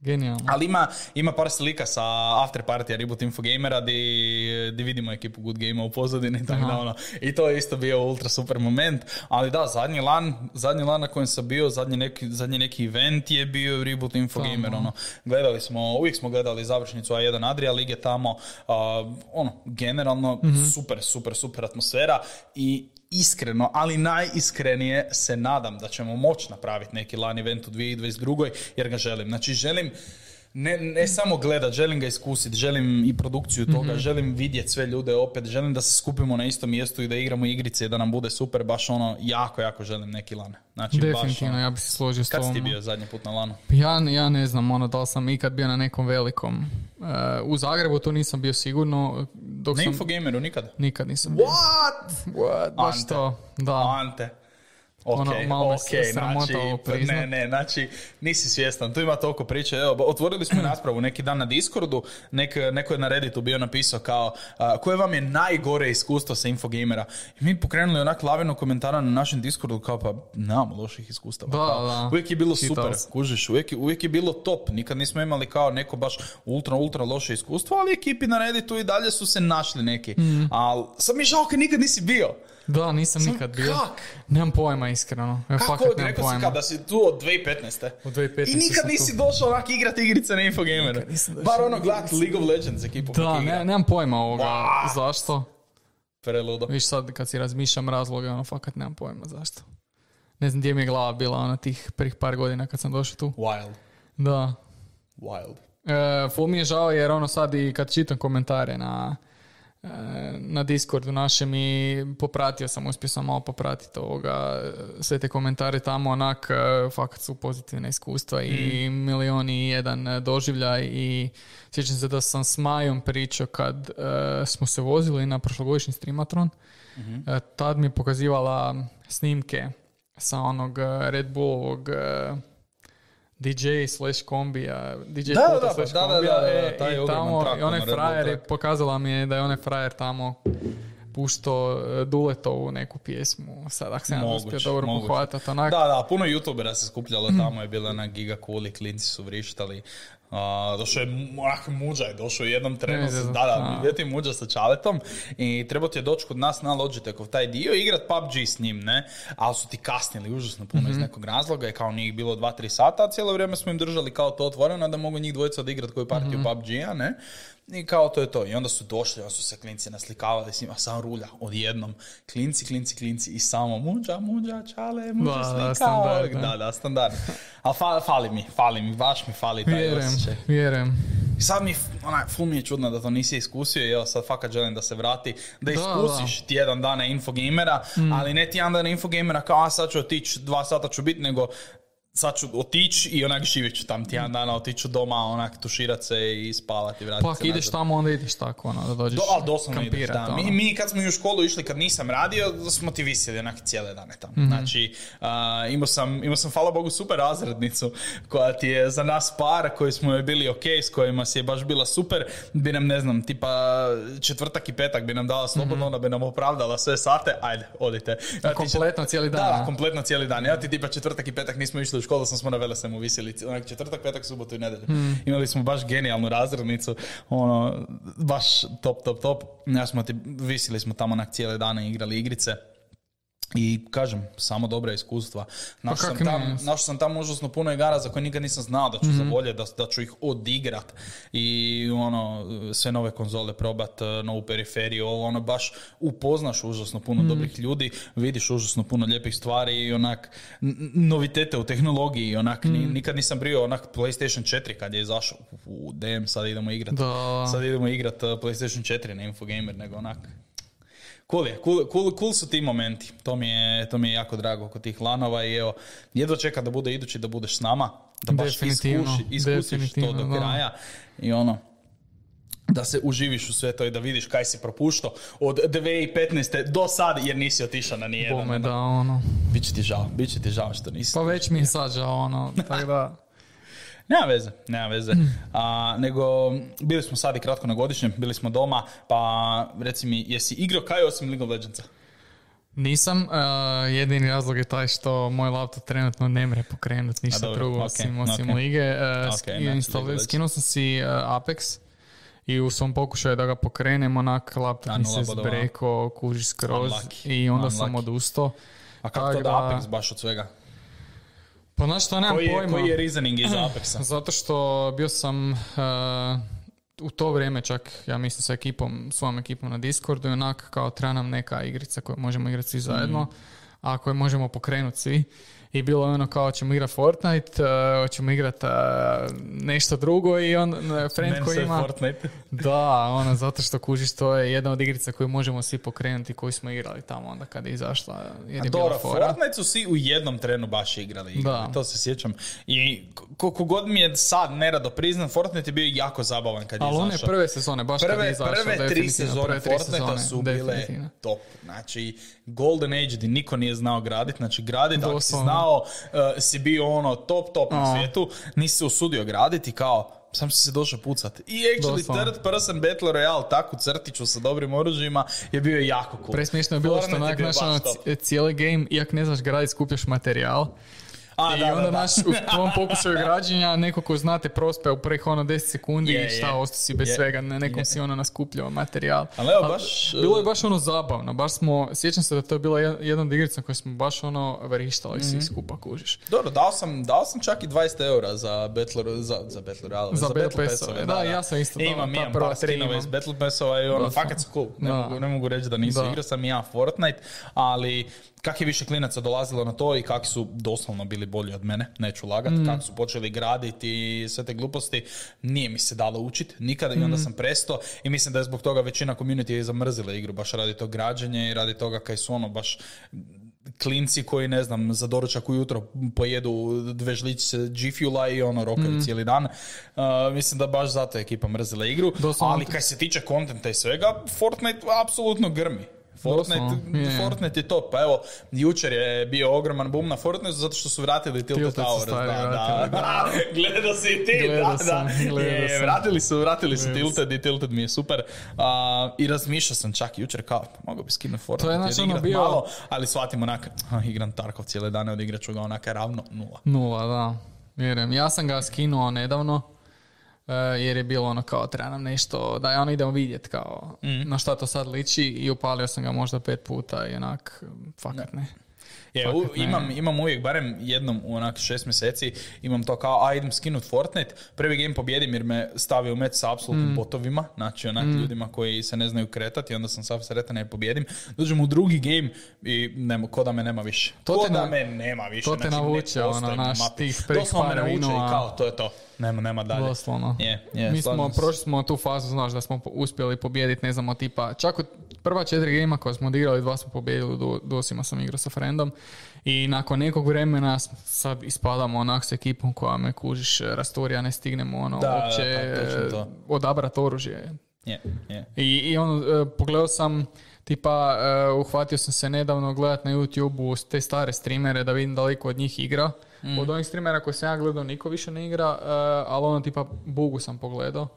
Genijalno. Ali ima, ima par slika sa after partija Reboot Infogamera di, di vidimo ekipu Good Game u pozadini tako da ono, i to je isto bio ultra super moment, ali da, zadnji lan, zadnji lan na kojem sam bio, zadnji neki, zadnji neki event je bio Reboot Infogamer, ono, gledali smo, uvijek smo gledali završnicu A1 Adria lige tamo, a, ono, generalno super, super, super atmosfera i iskreno, ali najiskrenije se nadam da ćemo moći napraviti neki LAN event u 2022. jer ga želim. Znači želim ne, ne samo gledat, želim ga iskusiti, želim i produkciju toga, želim vidjeti sve ljude opet, želim da se skupimo na istom mjestu i da igramo igrice i da nam bude super, baš ono, jako, jako želim neki LAN. Znači, baš Definitivno, ono, ja bi se složio s kad si ti tom. bio zadnji put na LANu? Ja, ja ne znam, ono, da li sam ikad bio na nekom velikom. E, u Zagrebu to nisam bio sigurno, dok Na sam... Infogameru nikad? Nikad nisam bio. What? What? Baš Ante. to, da. Ante. Ok, Ono, malo me ok, sramota znači, priznat. ne, ne, znači, nisi svjestan, tu ima toliko priče, evo, otvorili smo raspravu neki dan na Discordu, nek, neko je na Redditu bio napisao kao, a, koje vam je najgore iskustvo sa Infogamera? I mi pokrenuli onak lavinu komentara na našem Discordu, kao pa, nemamo loših iskustava. Da, kao, da. Uvijek je bilo super, sam. kužiš, uvijek, je- uvijek je bilo top, nikad nismo imali kao neko baš ultra, ultra loše iskustvo, ali ekipi na Redditu i dalje su se našli neki. Mhm. Ali, sad mi žao kad nikad nisi bio. Da, nisam Sam- nikad bio. kak? Nemam pojma, iskreno. Ja Kako? fakat nemam Rekao si pojma. kao da si tu od 2015. Od 2015. I nikad nisi tu. došao onak igrat igrice na Infogameru. Došao Bar ono gledat League of Legends ekipu Da, ne, nemam pojma ovoga. Wow. Zašto? Preludo. Viš sad kad si razmišljam razloge, ono fakat nemam pojma zašto. Ne znam gdje mi je glava bila ona tih prvih par godina kad sam došao tu. Wild. Da. Wild. E, full mi je žao jer ono sad i kad čitam komentare na, na Discordu našem i popratio sam, uspio sam malo popratiti ovoga, e, sve te komentare tamo onak, e, fakat su pozitivne iskustva i milion i jedan doživljaj i sjećam se da sam s Majom pričao kad e, smo se vozili na prošlogodišnji streamatron, E, tad mi je pokazivala snimke sa onog Red Bullovog e, DJ slash kombija, DJ Da, da, slash da, da, kombija, da, da, e, taj i tamo, i onaj frajer je pokazala mi je da je onaj frajer tamo pušto e, Duletovu neku pjesmu, sad ako sam ja uspio dobro pohvatati, onak, Da, da, puno youtubera se skupljalo tamo, je bila na giga cool i klinci su vrištali. A, došao je onak muđa je došao u jednom trenu, Ne sa, da, da, ti muđa sa čaletom? I trebao ti je doći kod nas na Logitechov taj dio i igrat PUBG s njim, ne, ali su ti kasnili užasno puno iz nekog razloga i kao nije ih bilo 2-3 sata, a cijelo vrijeme smo im držali kao to otvoreno da mogu njih dvojica odigrat koju partiju PUBG-a, ne, i kao to je to. I onda su došli, onda su se klinci naslikavali s njima, sam rulja, odjednom, klinci, klinci, klinci i samo muđa, muđa, čale, muđa Da, da, standard, da, da. da, standard. Ali fa- fali mi, fali mi, baš mi fali taj vjerujem, osjećaj. vjerujem. I sad mi, onak, ful mi je čudno da to nisi iskusio i evo sad fakat želim da se vrati, da iskusiš tjedan dana Infogamera, ali ne tjedan dana Infogamera kao a sad ću otići, dva sata ću biti, nego sad ću otići i onak živjet ću tam tjedan dana, otići ću doma, onak tuširat se i spavati, vratiti Pa se ideš nazad. tamo, onda ideš tako, ono, da dođeš Do, ali doslovno ideš, da. ono. Mi, mi kad smo i u školu išli, kad nisam radio, da smo ti visjeli onak cijele dane tamo. Mhm. Znači, a, imao, sam, imao sam, hvala Bogu, super razrednicu koja ti je za nas par, koji smo joj bili ok, s kojima si je baš bila super, bi nam, ne znam, tipa četvrtak i petak bi nam dala slobodno, ona bi nam opravdala sve sate, ajde, odite. Ja ti kompletno cijeli dan, Da, kompletno cijeli dan. Ja ti tipa četvrtak i petak nismo išli u školu, smo na Velesemu visili. Onak četvrtak, petak, subotu i nedjelju. Hmm. Imali smo baš genijalnu razrednicu, ono, baš top, top, top. Ja smo ti, visili smo tamo onak cijele dane igrali igrice. I kažem, samo dobra iskustva. Našao sam, kak ne, tam, našao sam tamo užasno puno igara za koje nikad nisam znao da ću Mhm. zavoljeti, da, da ću ih odigrat. I ono, sve nove konzole probat, eh, novu periferiju, ono, baš upoznaš užasno puno dobrih ljudi, vidiš užasno puno lijepih stvari i onak, n- novitete u tehnologiji, onak, Mhm. nikad nisam bio onak PlayStation 4 kad je izašao, u DM, sad idemo igrat. Da. Sad idemo igrat eh, PlayStation 4 na Infogamer, nego onak, Cool je, cool, cool, cool su ti momenti. To mi, je, to mi je jako drago kod tih lanova i evo, jedva čeka da bude idući, da budeš s nama, da baš iskuši, iskusiš to do da. kraja i ono, da se uživiš u sve to i da vidiš kaj si propuštao od 2015. do sad jer nisi otišao na nijedan. Bome da, ono. Biće ti žao, bit će ti žao što nisi. Pa već mi je sad žao, ono, tako da... Nema veze, nema veze. A, nego, bili smo sad i kratko na godišnjem, bili smo doma, pa reci mi, jesi igrao kaj osim League of Legendsa? Nisam, uh, jedini razlog je taj što moj laptop trenutno ne mre pokrenut ništa dobro, drugo ok, osim, osim ok. lige. Uh, Ok, sk- znači install- skinuo sam si uh, Apex i u svom pokušaju da ga pokrenem, onak laptop mi se zbreko, kuži skroz Unlucky, i onda sam unlucky. odustao. A kako to da Apex baš od svega? Pa znaš što, nemam Koji je, pojma. koji je reasoning iza Apexa? Zato što bio sam uh, u to vrijeme čak, ja mislim, sa ekipom, svojom ekipom na Discordu i onak kao treba nam neka igrica koju možemo igrati svi zajedno, a koju možemo pokrenuti svi. I bilo je ono kao ćemo igrati Fortnite, uh, ćemo igrati uh, nešto drugo i on, uh, friend Meni koji ima... Fortnite. Da, ono, zato što kužiš, to je jedna od igrica koju možemo svi pokrenuti koju smo igrali tamo onda kada je izašla. Jer A je dobro, fora. Fortnite su svi u jednom trenu baš igrali. igre, Da. To se sjećam. I koliko god mi je sad nerado priznam, Fortnite je bio jako zabavan kad je Ali one izašao. prve sezone, baš kad je Prve, izašao, prve tri sezone prve Fortnite su bile top. Znači, Golden Age gdje niko nije znao gradit. Znači, gradit, ako si Doslovno. Znao, uh, si bio ono top, top na svijetu, nisi se usudio graditi kao sam si se došao pucat. I actually Doslovno. third person battle royale, tako crtiću sa dobrim oružjima, je bio jako cool. Presmiješno je bilo što Fortnite je onak, naš, ono, cijeli game, iako ne znaš graditi, skupljaš materijal. A, I da, da, onda da. naš, u tvom pokušaju građenja, neko ko znate prospe u prvih ono 10 sekundi Je, i šta, ostao si bez Je. svega, ne, nekom Je. si ono naskupljao materijal. Ali evo, baš, Bilo je baš ono zabavno, baš smo, sjećam se da to je bila jed- jedna od igrica koju smo baš ono vrištali Mhm. svi skupa, kužiš. Dobro, dao sam, dao sam čak i 20 eura za Battle, za, za Battle Royale. Za Battle Battle Passove, Passove, da, ja sam isto dao, Imam, ta imam prva tri skinova iz Battle Passova i ono, Da, fakat su cool. Ne, da. mogu, ne mogu reći da nisu. Da. Igrao sam i ja Fortnite, ali kak je više klinaca dolazilo na to i kak su doslovno bili bolji od mene, neću lagat, Mm. kak su počeli graditi i sve te gluposti, nije mi se dalo učit nikada i onda Mm. sam presto i mislim da je zbog toga većina community je zamrzila igru, baš radi to građenje i radi toga kaj su ono baš klinci koji, ne znam, za doručak ujutro pojedu dve žličice G Fuela i ono rokaju Mm. cijeli dan. Uh, mislim da baš zato je ekipa mrzila igru. Doslovno. Ali kaj se tiče kontenta i svega, Fortnite apsolutno grmi. Fortnite, je, je. Fortnite je top. Pa evo, jučer je bio ogroman boom na Fortnite zato što su vratili Tilted, Towers. Da, vratili, da. Gledao si i ti, Gledao da, sam, da. Je, vratili su, vratili su Tilted i Tilted mi je super. A, I razmišljao sam čak jučer kao, pa mogu bi skinuti Fortnite je, i znaš, ono bio- malo, ali shvatim onak, "Ah, igram Tarkov cijele dane, odigrat ću ga onaka ravno nula. Nula, da. Vjerujem. Ja sam ga skinuo nedavno, jer je bilo ono kao treba nam nešto, da ono idemo vidjet kao Mhm. na šta to sad liči i upalio sam ga možda pet puta i onak, fakat ne. Je, Fakat u- ne. imam, imam uvijek, barem jednom u onak šest mjeseci, imam to kao, a idem skinut Fortnite, prvi game pobjedim jer me stavio u meč sa Mm. apsolutnim botovima, znači onak ljudima koji se ne znaju kretati, onda sam sav sretan i pobijedim. Dođem u drugi game i nema, ko da me nema više. To ko te da na- me nema više. to te znači, ne navuče, ono, naš, tih me navuče i kao, to je to. Nema, nema dalje. Doslovno. Je, je, Mi smo, prošli smo tu fazu, znaš, da smo uspjeli pobijediti, ne znamo, tipa, čak od prva četiri gejma koja smo odigrali, dva smo pobijedili, do, dosima sam igrao sa friendom i nakon nekog vremena sad ispadamo onak s ekipom koja me kužiš, rasturija, ne stignemo ono, Da, da, uopće točno to. odabrati oružje. Je, je. I, i ono, e, pogledao sam, tipa, e, uhvatio sam se nedavno gledat na YouTube-u te stare streamere da vidim da li iko od njih igra. Mm. Od onih streamera koje sam ja gledao niko više ne igra, e, ali ono tipa Bugu sam pogledao.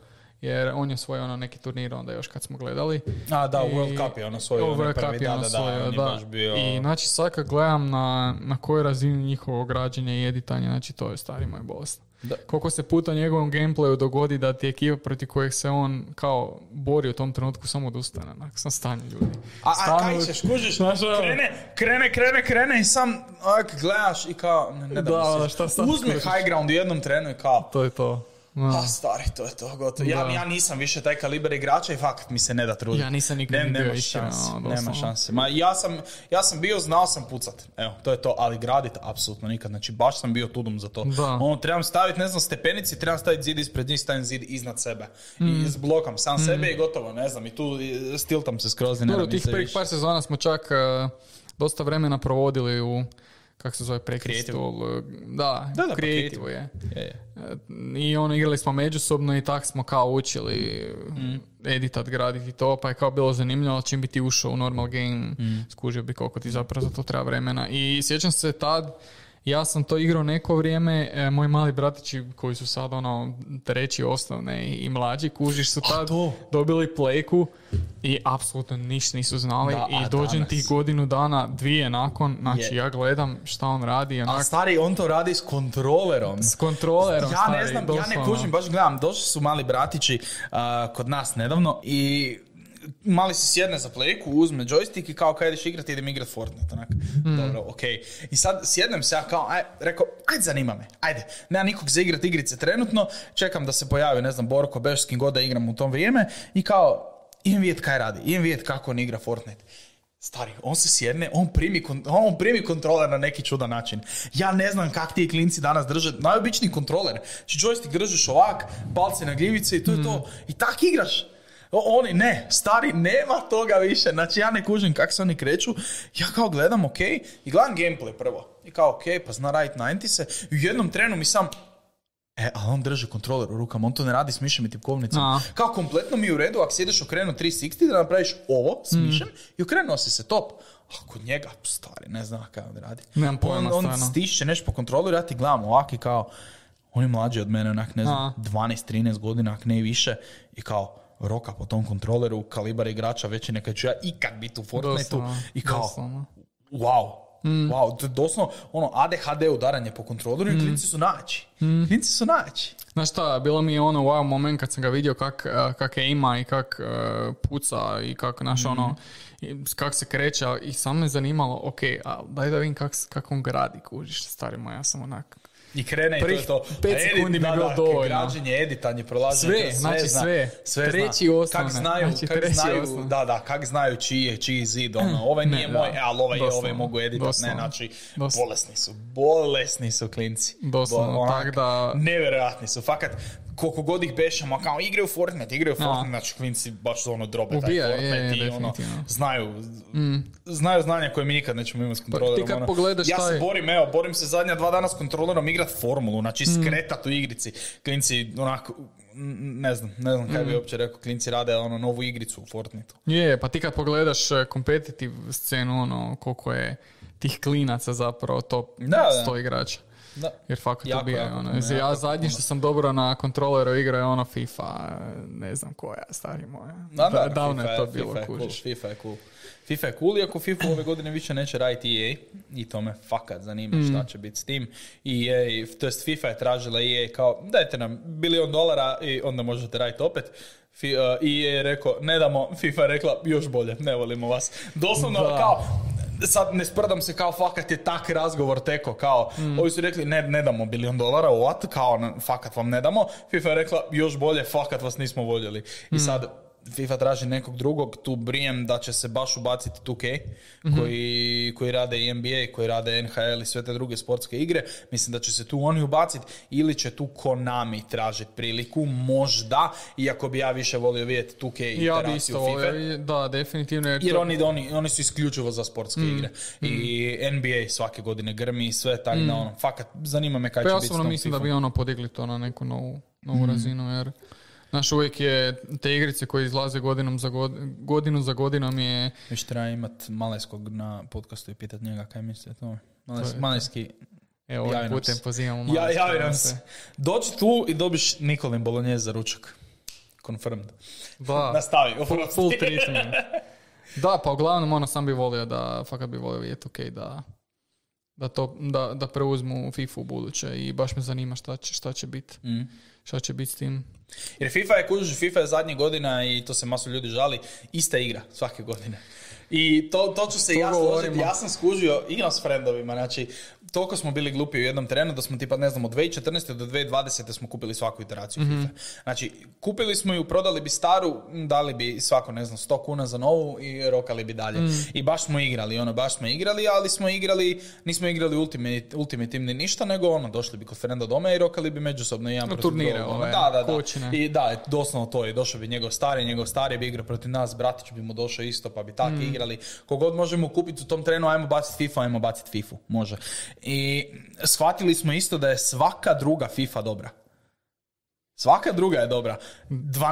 Jer on je svoj ono neki turnir onda još kad smo gledali. A da, I- World Cup je ono svoj, World Cup je ono svoj, da. bio... I znači sad kad gledam na, na kojoj razini njihovog građenja i editanja, znači to je stari moj bolest. Da. Koliko se puta u njegovom gameplayu dogodi da ti ekipa protiv kojeg se on kao bori u tom trenutku samo odustane. Onak, sam stanje ljudi. A, a kaj ćeš, kužiš, ono- krene, krene, krene, krene i sam ak, gledaš i kao, ne, ne da, Da, da, šta sad uzme skužiš? high ground u jednom trenu i kao, To je to. Da. a stari, to je to, gotovo. Ja, ja nisam više taj kaliber igrača i fakat mi se ne da truditi. Ja nisam nikad ne, nema šanse, ono, nema šanse. Ma ja sam, ja sam bio, znao sam pucat, evo, to je to, ali gradit apsolutno nikad, znači baš sam bio tudum za to. Da. Ono, trebam staviti, ne znam, stepenici, trebam staviti zid ispred njih, stavim zid iznad sebe. I zblokam sam sebe i gotovo, ne znam, i tu stiltam se skroz Dobro, tih prvih par sezona smo čak e, dosta vremena provodili u kako se zove prekri Creative. stol, e, da, Da, da, pa creative je. Je, je. E, I ono, igrali smo međusobno i tak smo kao učili Mm. editat, graditi to, pa je kao bilo zanimljivo, čim bi ti ušao u normal game, Mm. skužio bi koliko ti zapravo za to treba vremena. I sjećam se tad, ja sam to igrao neko vrijeme, e, moji mali bratići koji su sad ono treći osnovne i, i mlađi, kužiš su tad to. dobili plejku i apsolutno ništa nisu znali Da, a i dođem danas? tih godinu dana, dvije nakon, znači Je. ja gledam šta on radi, A onak, stari, on to radi s kontrolerom. s kontrolerom Ja stari, ne znam, ja ne doslovno. kužim, baš gledam, došli su mali bratići a, kod nas nedavno i mali se sjedne za plejku, uzme joystick i kao kad ideš igrati, idem igrat Fortnite, onak. Hmm. Dobro, okej. I sad sjednem se ja kao, aj, rekao, ajde zanima me, ajde. Nema nikog za igrat igrice trenutno, čekam da se pojavi, ne znam, Borko, Beš, s kim god da igram u tom vrijeme i kao, idem vidjet kaj radi, idem vidjet kako on igra Fortnite. Stari, on se sjedne, on primi, on primi kontroler na neki čudan način. Ja ne znam kak ti klinci danas drže, najobičniji kontroler. Znači joystick držiš ovak, palce na gljivice i to je to. I tak igraš. Oni ne, stari, nema toga više. Znači ja ne kužim kak se oni kreću. Ja kao gledam, ok, i gledam gameplay prvo. I kao, ok, pa zna radit 90 se. I u jednom trenu mi sam, E, ali on drži kontroler u rukama, on to ne radi s mišem i tipkovnicom. A. Kao kompletno mi je u redu, ako sjedeš okrenu 360 da napraviš ovo s mišem i okrenuo si se top. A kod njega, stari, ne znam kako on radi. Nemam pojma, on, on stišće nešto po kontroleru, ja ti gledam ovak i kao, on je mlađi od mene, onak, ne znam, A. 12-13 godina, ak ne i više. I kao, roka po tom kontroleru, kalibar igrača veći neka ću ja ikad biti u Fortniteu. I kao, doslovno. wow. Wow, to je doslovno ono ADHD udaranje po kontroleru i klinci su naći. Klinci su naći. Znaš šta, bilo mi je ono wow moment kad sam ga vidio kak, eh, kak je ima i kak eh, puca i kak, naš ono, i kak se kreće i samo me zanimalo, ok, a daj da vidim kak, kak on gradi, kužiš, stari moj, ja sam onak, I krene i to Prvih je to. pet A edit, sekundi mi je da, bilo da, dovoljno. Građenje, editanje, prolaženje. Sve, kroz znači zna. sve. sve Treći zna. osnovne, Kak znaju, znači kak znaju, osnovne. da, da, kak znaju čiji je, čiji zid, ono, ovaj Ne, nije da. moj, e, ali ovaj, Doslovno, ovaj mogu editat, ne, doslovno. znači, Doslovno. bolesni su, bolesni su klinci. Doslovno, onak, tak da- Nevjerojatni su, fakat, koliko god ih bešamo, kao igraju Fortnite, igraju A. Fortnite, znači klinci baš ono drobe taj Ubija, je, Fortnite je, i ono, definitivno. Mm. znaju, znaju znanja koje mi nikad nećemo imati s kontrolerom. kad ono. pogledaš ja se taj- borim, evo, borim se zadnja dva dana s kontrolerom igrat formulu, znači Mm. skretat u igrici. Klinci, onako, ne znam, ne znam Mm. kaj bi uopće rekao, klinci rade ono novu igricu u Fortniteu. Je, pa ti kad pogledaš eh, competitive scenu, ono, koliko je tih klinaca zapravo top da. 100 igrača. Da. Jer fakat Jako, ubija. jako ono. ja puno. što sam dobro na kontroleru igrao je ono FIFA, ne znam koja, stari moja. Da, da, davno FIFA je to bilo, FIFA je cool. FIFA je cool. FIFA je cool, iako FIFA ove godine više neće raditi EA i to me fakat zanima Mm. šta će biti s tim. I EA, to jest FIFA je tražila EA kao dajte nam bilion dolara i onda možete raditi opet. Fi, uh, EA je rekao ne damo, FIFA je rekla još bolje, ne volimo vas. Doslovno Da. kao sad ne sprdam se kao fakat je tak razgovor teko kao Mm. ovi su rekli ne, ne damo bilion dolara what kao fakat vam ne damo FIFA je rekla još bolje fakat vas nismo voljeli Mm. i sad FIFA traži nekog drugog, tu brijem da će se baš ubaciti 2K, Mhm. koji, koji rade i NBA, koji rade NHL i sve te druge sportske igre. Mislim da će se tu oni ubaciti ili će tu Konami tražiti priliku, možda, iako bi ja više volio vidjeti 2K Ja bi iteraciju isto FIFA. da, definitivno. Jer, Jer to- oni, oni, oni su isključivo za sportske Mm. igre. I NBA svake godine grmi i sve, tako da ono, fakat, zanima me kaj Pa će ja biti s tom mislim da FIFA-om. bi ono podigli to na neku novu, novu Mm. razinu, jer Znaš, uvijek je te igrice koje izlaze godinom za god- godinu za godinom je... Još treba imat Malajskog na podcastu i pitat njega kaj misli o tome. Malajs- To Malajski, Evo, nam putem pozivamo ja, Malajskog javi da nam se-. Dođi tu i dobiš Nikolin Bolognese za ručak. Confirmed. Da, Nastavi, full, full treatment. Da, pa uglavnom ono sam bi volio da, fakat bi volio vidjeti ok, da, da, to, da, da preuzmu FIFA u buduće i baš me zanima šta će, šta će biti. Mm. Šta će biti s tim. Jer FIFA je kužiš, FIFA je zadnjih godina i to se masu ljudi žali, ista igra svake godine. I to, to ću se To ja složiti, ja sam skužio, igram s friendovima, znači toliko smo bili glupi u jednom trenu da smo tipa, ne znam, od 2014. do 2020. smo kupili svaku iteraciju FIFA. Znači, kupili smo ju, prodali bi staru, dali bi svako, ne znam, 100 kuna za novu i rokali bi dalje. I baš smo igrali, ono, baš smo igrali, ali smo igrali, nismo igrali ultimate, ultimativni ništa, nego ono, došli bi kod frenda doma i rokali bi međusobno jedan protiv turnire drugog, ove, Da, da, da. kočine. I da, doslovno to je, došao bi njegov stari, njegov stari bi igrao protiv nas, bratić bi mu došao isto, pa bi tak igrali. Kogod možemo kupiti u tom trenu, ajmo baciti FIFA, ajmo baciti FIFU, može. I shvatili smo isto da je svaka druga FIFA dobra. Svaka druga je dobra. 12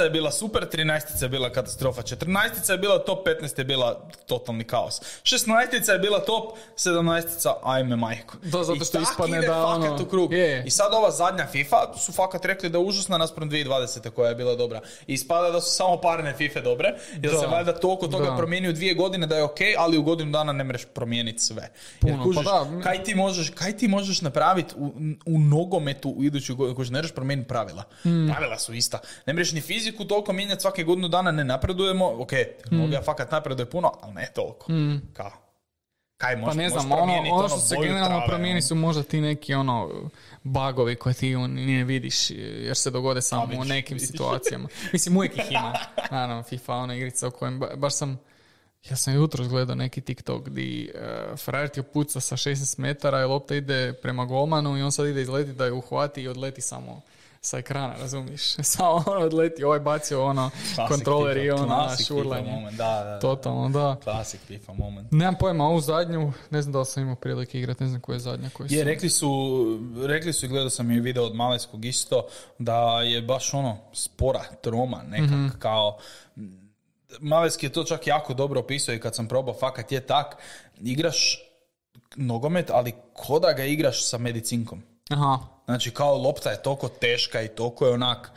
je bila super, 13 je bila katastrofa, 14 je bila top, 15 je bila totalni kaos. 16 je bila top, 17 ajme majko. Da, zato I što tak ispadne ide da fakat ono- u krug. je. I sad ova zadnja FIFA su fakat rekli da je užasna naspram 2020. koja je bila dobra. I ispada da su samo parne FIFA dobre, jer Da. se valjda toliko toga Da. promijeni u dvije godine da je ok, ali u godinu dana ne mreš promijeniti sve. Jer Puno, kužiš, pa da. kaj ti možeš, kaj ti možeš napraviti u, u nogometu u idućoj godini, kužiš, ne možeš promijeniti pravila. Hmm. Pravila su ista. Ne mreš ni fiziku toliko mijenjati svake godinu dana, ne napredujemo, ok, tehnologija Hmm. fakat napreduje puno, ali ne toliko. Kao? Kaj možeš, Pa ne znam, ono, promijeniti ono što se generalno trave, promijeni ono. su možda ti neki ono bagovi koje ti ne vidiš jer se dogode samo u vidiš, nekim vidiš. situacijama. Mislim, uvijek ih ima. Naravno, FIFA, ona igrica u kojem ba- baš sam ja sam jutros gledao neki TikTok di uh, frajer ti puca sa 16 metara i lopta ide prema golmanu i on sad ide izleti da je uhvati i odleti samo sa ekrana, razumiješ? Samo on odleti, ovaj bacio ono Klasik kontroler i ono šurlanje. moment, Da, da. Totalno, da. Klasik FIFA moment. Nemam pojma, ovu zadnju, ne znam da li sam imao prilike igrati, ne znam koja je zadnja koja Je, su. rekli su, rekli su i gledao sam i video od Maleskog isto, da je baš ono spora, troma, nekak Mhm. kao... Maleski je to čak jako dobro opisao i kad sam probao, fakat je tak, igraš nogomet, ali ko da ga igraš sa medicinkom. Aha, Znači kao lopta je toliko teška i toliko je onak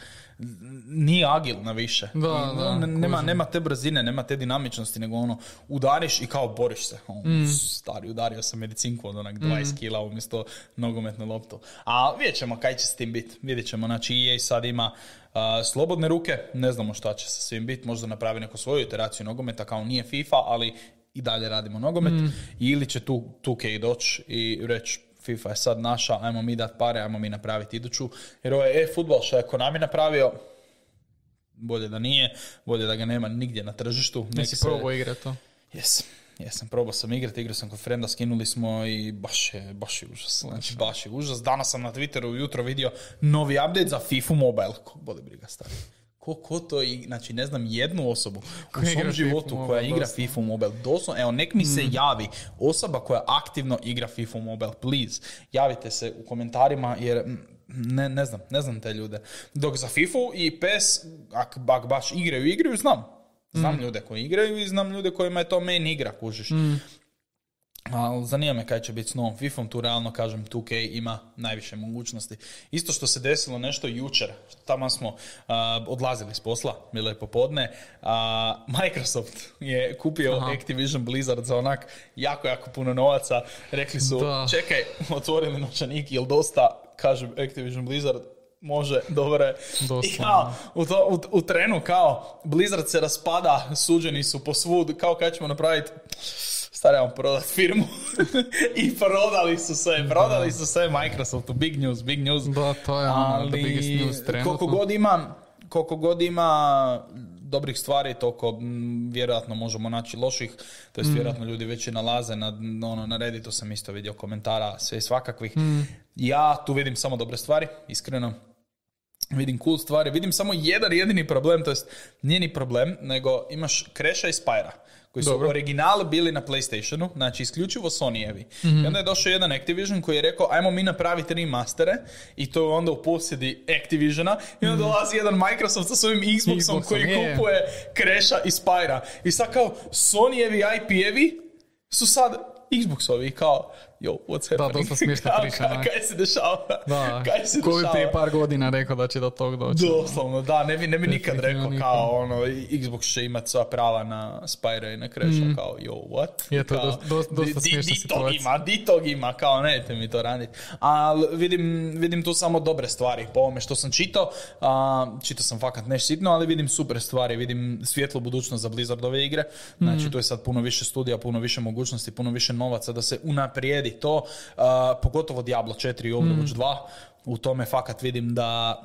nije agilna više. Da, da, ne- nema, nema te brzine, nema te dinamičnosti, nego ono, udariš i kao boriš se. Ono, Mm. Stari, udario sam medicinku od onak 20 kila umjesto nogometnu loptu. A vidjet ćemo kaj će s tim biti. Vidjet ćemo, znači EA sad ima a, slobodne ruke, ne znamo šta će sa svim biti, možda napravi neku svoju iteraciju nogometa, kao nije FIFA, ali i dalje radimo nogomet. Mm. Ili će tu 2K doći i reći FIFA je sad naša, ajmo mi dat pare, ajmo mi napraviti iduću. Jer ovo je e-futbol što je Konami napravio, bolje da nije, bolje da ga nema nigdje na tržištu. Nisi se- probao igrati to. Jesam, jesam, probao sam igrati, igrao sam kod frenda, skinuli smo i baš je, baš je užas. Znači, baš je užas. Danas sam na Twitteru ujutro vidio novi update za FIFA Mobile. Ko boli briga stari. Ko, ko to, znači ne znam jednu osobu u svom FIFA životu Mobile, koja igra. FIFA Mobile. Doslovno, evo, nek mi se javi osoba koja aktivno igra FIFA Mobile, please. Javite se u komentarima jer mm, ne, ne znam, ne znam te ljude. Dok za FIFA i PES, ak, ak baš igraju, igraju, znam. Znam ljude koji igraju i znam ljude kojima je to main igra, kužiš. Ali zanima me kaj će biti s novom FIFA-om, tu realno kažem 2K ima najviše mogućnosti. Isto što se desilo nešto jučer, tamo smo a, odlazili s posla, bilo je popodne, a, Microsoft je kupio Aha. Activision Blizzard za onak jako, jako puno novaca. Rekli su, Da. čekaj, otvorili novčanik, jel dosta, kažem Activision Blizzard, može, dobro je. I kao, u, to, u, u trenu kao Blizzard se raspada, suđeni su posvud, kao kaj ćemo napraviti stari vam prodat firmu i prodali su se, prodali su se Microsoftu, big news, big news. Da, to je ono, the biggest Ali news trenutno. koliko god ima, koliko god ima dobrih stvari, toliko mm, vjerojatno možemo naći loših, to Mm. jest vjerojatno ljudi već i nalaze na, ono, na Redditu sam isto vidio komentara, sve svakakvih. Mm. Ja tu vidim samo dobre stvari, iskreno vidim cool stvari, vidim samo jedan jedini problem, to jest nije ni problem, nego imaš Crasha i Spyra, koji su Dobro. original bili na PlayStationu, znači isključivo Sony-evi. Mhm. I onda je došao jedan Activision koji je rekao, ajmo mi napraviti remastere, i to je onda u posjedi Activisiona, i onda dolazi jedan Microsoft sa svojim Xboxom, Mhm. Xboxom, koji je, je. kupuje Crasha i Spyra. I sad kao, Sony-evi IP-evi su sad Xboxovi, kao, yo, what's happening? dosta smiješna priča, ka-. Kaj se dešava? Da, Kaj se ko bi dešava? prije par godina rekao da će do tog doći. Doslovno, da, ne bi, ne bi nikad rekao nikad. kao ono, Xbox će imati sva prava na Spyro i na Crasha, kao yo, what? Mm. Je to Kao, dosta- dosta- dosta di- di- smiješna di tog situacija. ima, di tog ima, kao nećete mi to raditi. Ali vidim, vidim tu samo dobre stvari po ovome što sam čitao, a, čitao sam fakat neš sitno, ali vidim super stvari, vidim svjetlu budućnost za Blizzardove igre, Mm. znači tu je sad puno više studija, puno više mogućnosti, puno više novaca da se unaprijedi to, uh, pogotovo Diablo 4 i Overwatch 2, u tome fakat vidim da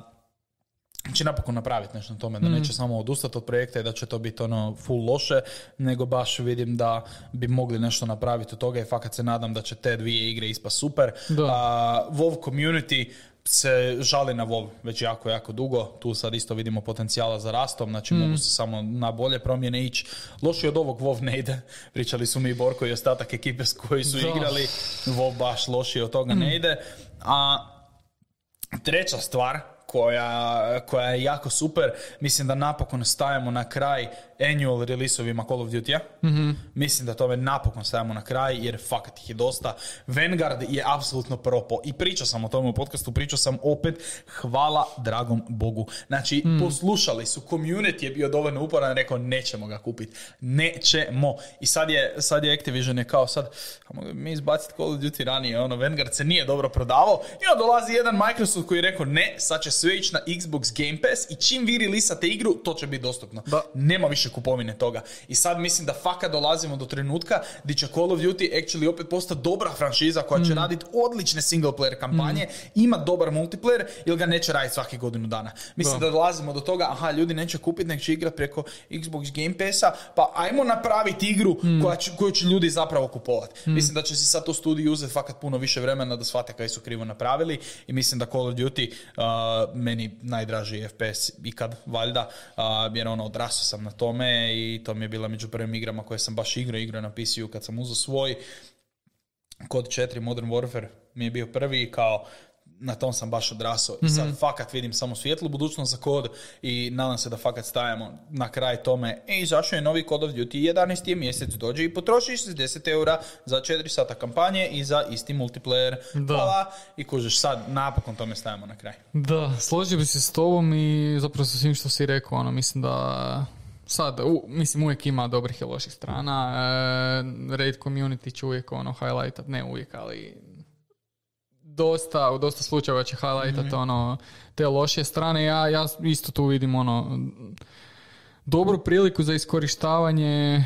će napokon napraviti nešto na tome, da neće samo odustati od projekta i da će to biti ono full loše, nego baš vidim da bi mogli nešto napraviti od toga i fakat se nadam da će te dvije igre ispa super. Da. A, WoW community se žali na WoW već jako, jako dugo. Tu sad isto vidimo potencijala za rastom, znači mogu se samo na bolje promjene ići. Loši od ovog WoW ne ide. Pričali su mi i Borko i ostatak ekipe s koji su Da. igrali. WoW baš loši od toga ne ide. A Treća stvar koja, koja je jako super, mislim da napokon stajemo na kraj annual releaseovima Call of Duty-a. Mislim da tome napokon stajemo na kraj jer fakat ih je dosta. Vanguard je apsolutno propo i pričao sam o tome u podcastu, pričao sam opet, hvala dragom Bogu. Znači, poslušali su, community je bio dovoljno uporan, rekao nećemo ga kupiti. Nećemo. I sad je, sad je Activision je kao sad, mi izbaciti Call of Duty ranije, ono, Vanguard se nije dobro prodavao i onda dolazi jedan Microsoft koji je rekao ne, sad će sve ići na Xbox Game Pass i čim vi releasate igru, to će biti dostupno. Da. Nema više kupovine toga. I sad mislim da fakat dolazimo do trenutka gdje će Call of Duty actually opet postati dobra franšiza koja će raditi odlične single player kampanje, ima dobar multiplayer ili ga neće raditi svake godinu dana. Mislim da, Da. dolazimo do toga, aha, ljudi neće kupiti, nek će igrati preko Xbox Game Passa, pa ajmo napraviti igru koja će, koju će ljudi zapravo kupovati. Mislim da će si sad to studiju uzeti fakat puno više vremena da shvate kaj su krivo napravili i mislim da Call of Duty uh, meni najdraži FPS ikad, valjda, jer ono, odrasao sam na tome i to mi je bila među prvim igrama koje sam baš igrao, igrao na PC-u kad sam uzeo svoj. Kod 4 Modern Warfare mi je bio prvi kao na tom sam baš odrasao i sad fakat vidim samo svijetlu budućnost za kod i nadam se da fakat stajemo na kraj tome e, izašao je novi Call of Duty 11. je mjesec dođe i potrošiš 60 eura za 4 sata kampanje i za isti multiplayer Da. Hvala. i kužiš sad napokon tome stajemo na kraj Da, složio bi se s tobom i zapravo sa svim što si rekao, ono, mislim da sad, u, mislim uvijek ima dobrih i loših strana, e, raid community će uvijek ono highlightat, ne uvijek, ali dosta, u dosta slučajeva će highlightat ono, te lošije strane, ja, ja isto tu vidim ono, dobru priliku za iskorištavanje e,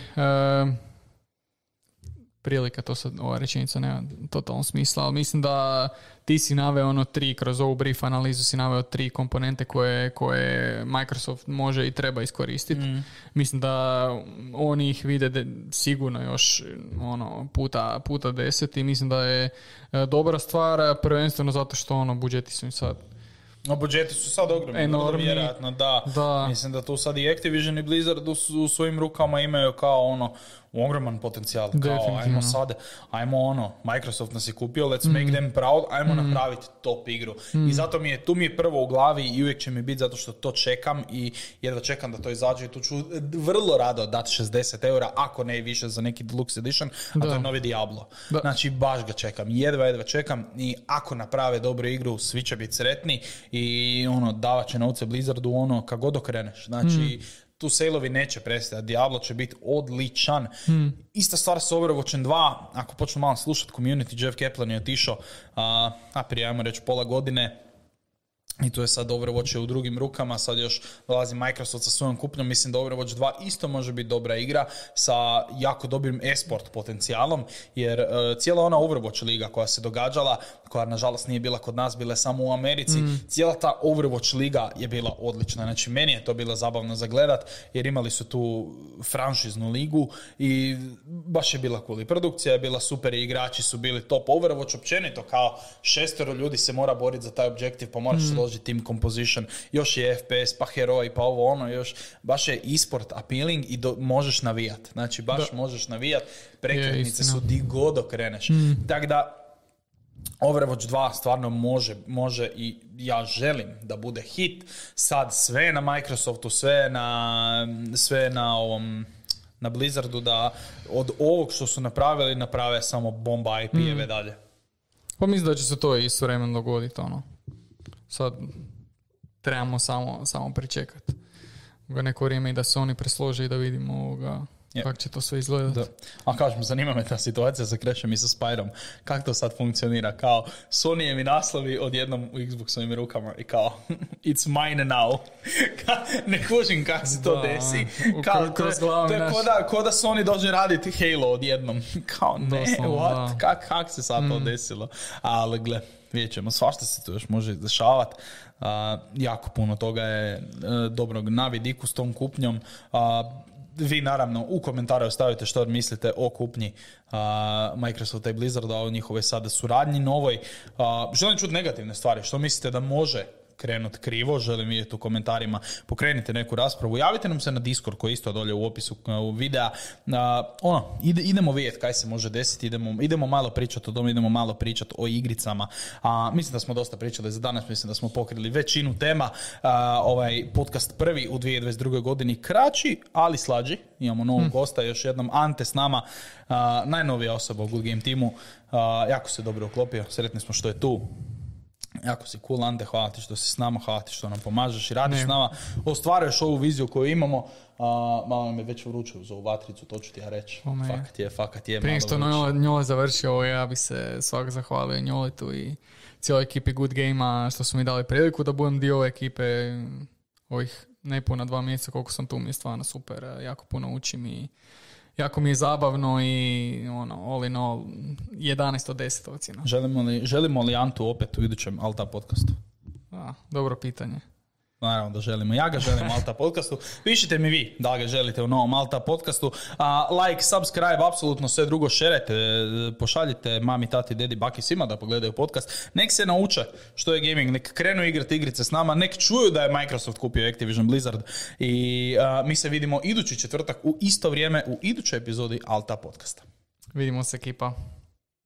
prilika, to sad ova rečenica nema totalno smisla, ali mislim da ti si naveo ono tri, kroz ovu brief analizu si naveo tri komponente koje, koje Microsoft može i treba iskoristiti. Mislim da oni ih vide de- sigurno još ono, puta, puta deset i mislim da je e, dobra stvar, prvenstveno zato što ono, budžeti su im sad No, budžeti su sad ogromni, Enormni. vjerojatno, da. Da. Mislim da tu sad i Activision i Blizzard u, u svojim rukama imaju kao ono ogroman potencijal. Kao, ajmo sad, ajmo ono, Microsoft nas je kupio, let's make them proud, ajmo napraviti top igru. I zato mi je, tu mi je prvo u glavi i uvijek će mi biti zato što to čekam i jedva čekam da to izađe i tu ću vrlo rado dati 60 eura, ako ne i više za neki deluxe edition, a to Da. je novi Diablo. Da. Znači, baš ga čekam. Jedva, jedva čekam i ako naprave dobru igru, svi će biti sretni i ono, davat će novce Blizzardu, ono, kako god okreneš. Znači, tu sailovi neće prestati. Diablo će biti odličan. Ista stvar sa Overwatchem 2, ako počnu malo slušati community, Jeff Kaplan je otišao, a, a prije, ajmo reći, pola godine, i tu je sad Overwatch je u drugim rukama, sad još dolazi Microsoft sa svojom kupnjom, mislim da Overwatch 2 isto može biti dobra igra sa jako dobrim esport potencijalom, jer e, cijela ona Overwatch liga koja se događala, koja nažalost nije bila kod nas, bila je samo u Americi, cijela ta Overwatch liga je bila odlična, znači meni je to bilo zabavno za gledat, jer imali su tu franšiznu ligu i baš je bila cool. I produkcija je bila super i igrači su bili top. Overwatch općenito kao šestero ljudi se mora boriti za taj objektiv, pa moraš složiti team composition, još je FPS, pa heroj, pa ovo ono, još baš je e-sport appealing i do, možeš navijat. Znači baš možeš navijat, prekretnice su di god okreneš. Tako da Overwatch 2 stvarno može, može i ja želim da bude hit. Sad sve na Microsoftu, sve na, sve na ovom na Blizzardu da od ovog što su napravili naprave samo bomba IP-eve dalje. Pa mislim da će se to i s vremenom dogoditi, ono. Sad trebamo samo, samo pričekati. Neko vrijeme i da se oni preslože i da vidimo ovoga Yeah. Kako će to sve izgledati? Da. A kažem, zanima me ta situacija sa Crashom i sa Spyrom. Kako to sad funkcionira? Kao, Sony je mi naslovi odjednom u Xboxovim rukama i kao, it's mine now. ne kužim kako se to desi. Kao, to, to je ko da, ko da Sony dođe raditi Halo odjednom. Kao, ne, Doslovno, what? Kak, kak se sad to mm. desilo? Ali gle, vidjet ćemo, svašta se tu još može dešavati. Jako puno toga je uh, dobrog na vidiku s tom kupnjom. Vi naravno u komentare ostavite što mislite o kupnji Microsofta i Blizzarda, o njihove sada suradnji novoj. Želim čuti negativne stvari. Što mislite da može krenut krivo, želim vidjeti u komentarima, pokrenite neku raspravu, javite nam se na Discord koji je isto dolje u opisu uh, videa. Ono, ide, idemo vidjeti kaj se može desiti, idemo, idemo malo pričati o tome, idemo malo pričati o igricama. A, mislim da smo dosta pričali za danas, mislim da smo pokrili većinu tema. Uh, ovaj podcast prvi u 2022. godini kraći, ali slađi. Imamo novog hmm. gosta, još jednom Ante s nama, najnovija osoba u Good Game timu. jako se dobro uklopio, sretni smo što je tu jako si cool, Ante, hvala ti što si s nama, hvala ti što nam pomažeš i radiš s nama, ostvaruješ ovu viziju koju imamo, a, malo nam je već vruće za ovu vatricu, to ću ti ja reći. Fakat je, fakat je. Prije što njole završio, ja bi se svak zahvalio Njoletu i cijeloj ekipi Good Game-a što su mi dali priliku da budem dio ove ekipe ovih nepuna dva mjeseca koliko sam tu mi je stvarno super, jako puno učim i jako mi je zabavno i ono, all in all, 11 od 10 ocjena. Želimo li, želimo li Antu opet u idućem Alta podcastu? A, dobro pitanje. Naravno da želimo. Ja ga želim Malta podcastu. Pišite mi vi da ga želite u novom Malta podcastu. A, like, subscribe, apsolutno sve drugo šerete. Pošaljite mami, tati, dedi, baki svima da pogledaju podcast. Nek se nauče što je gaming. Nek krenu igrati igrice s nama. Nek čuju da je Microsoft kupio Activision Blizzard. I mi se vidimo idući četvrtak u isto vrijeme u idućoj epizodi Alta podcasta. Vidimo se ekipa.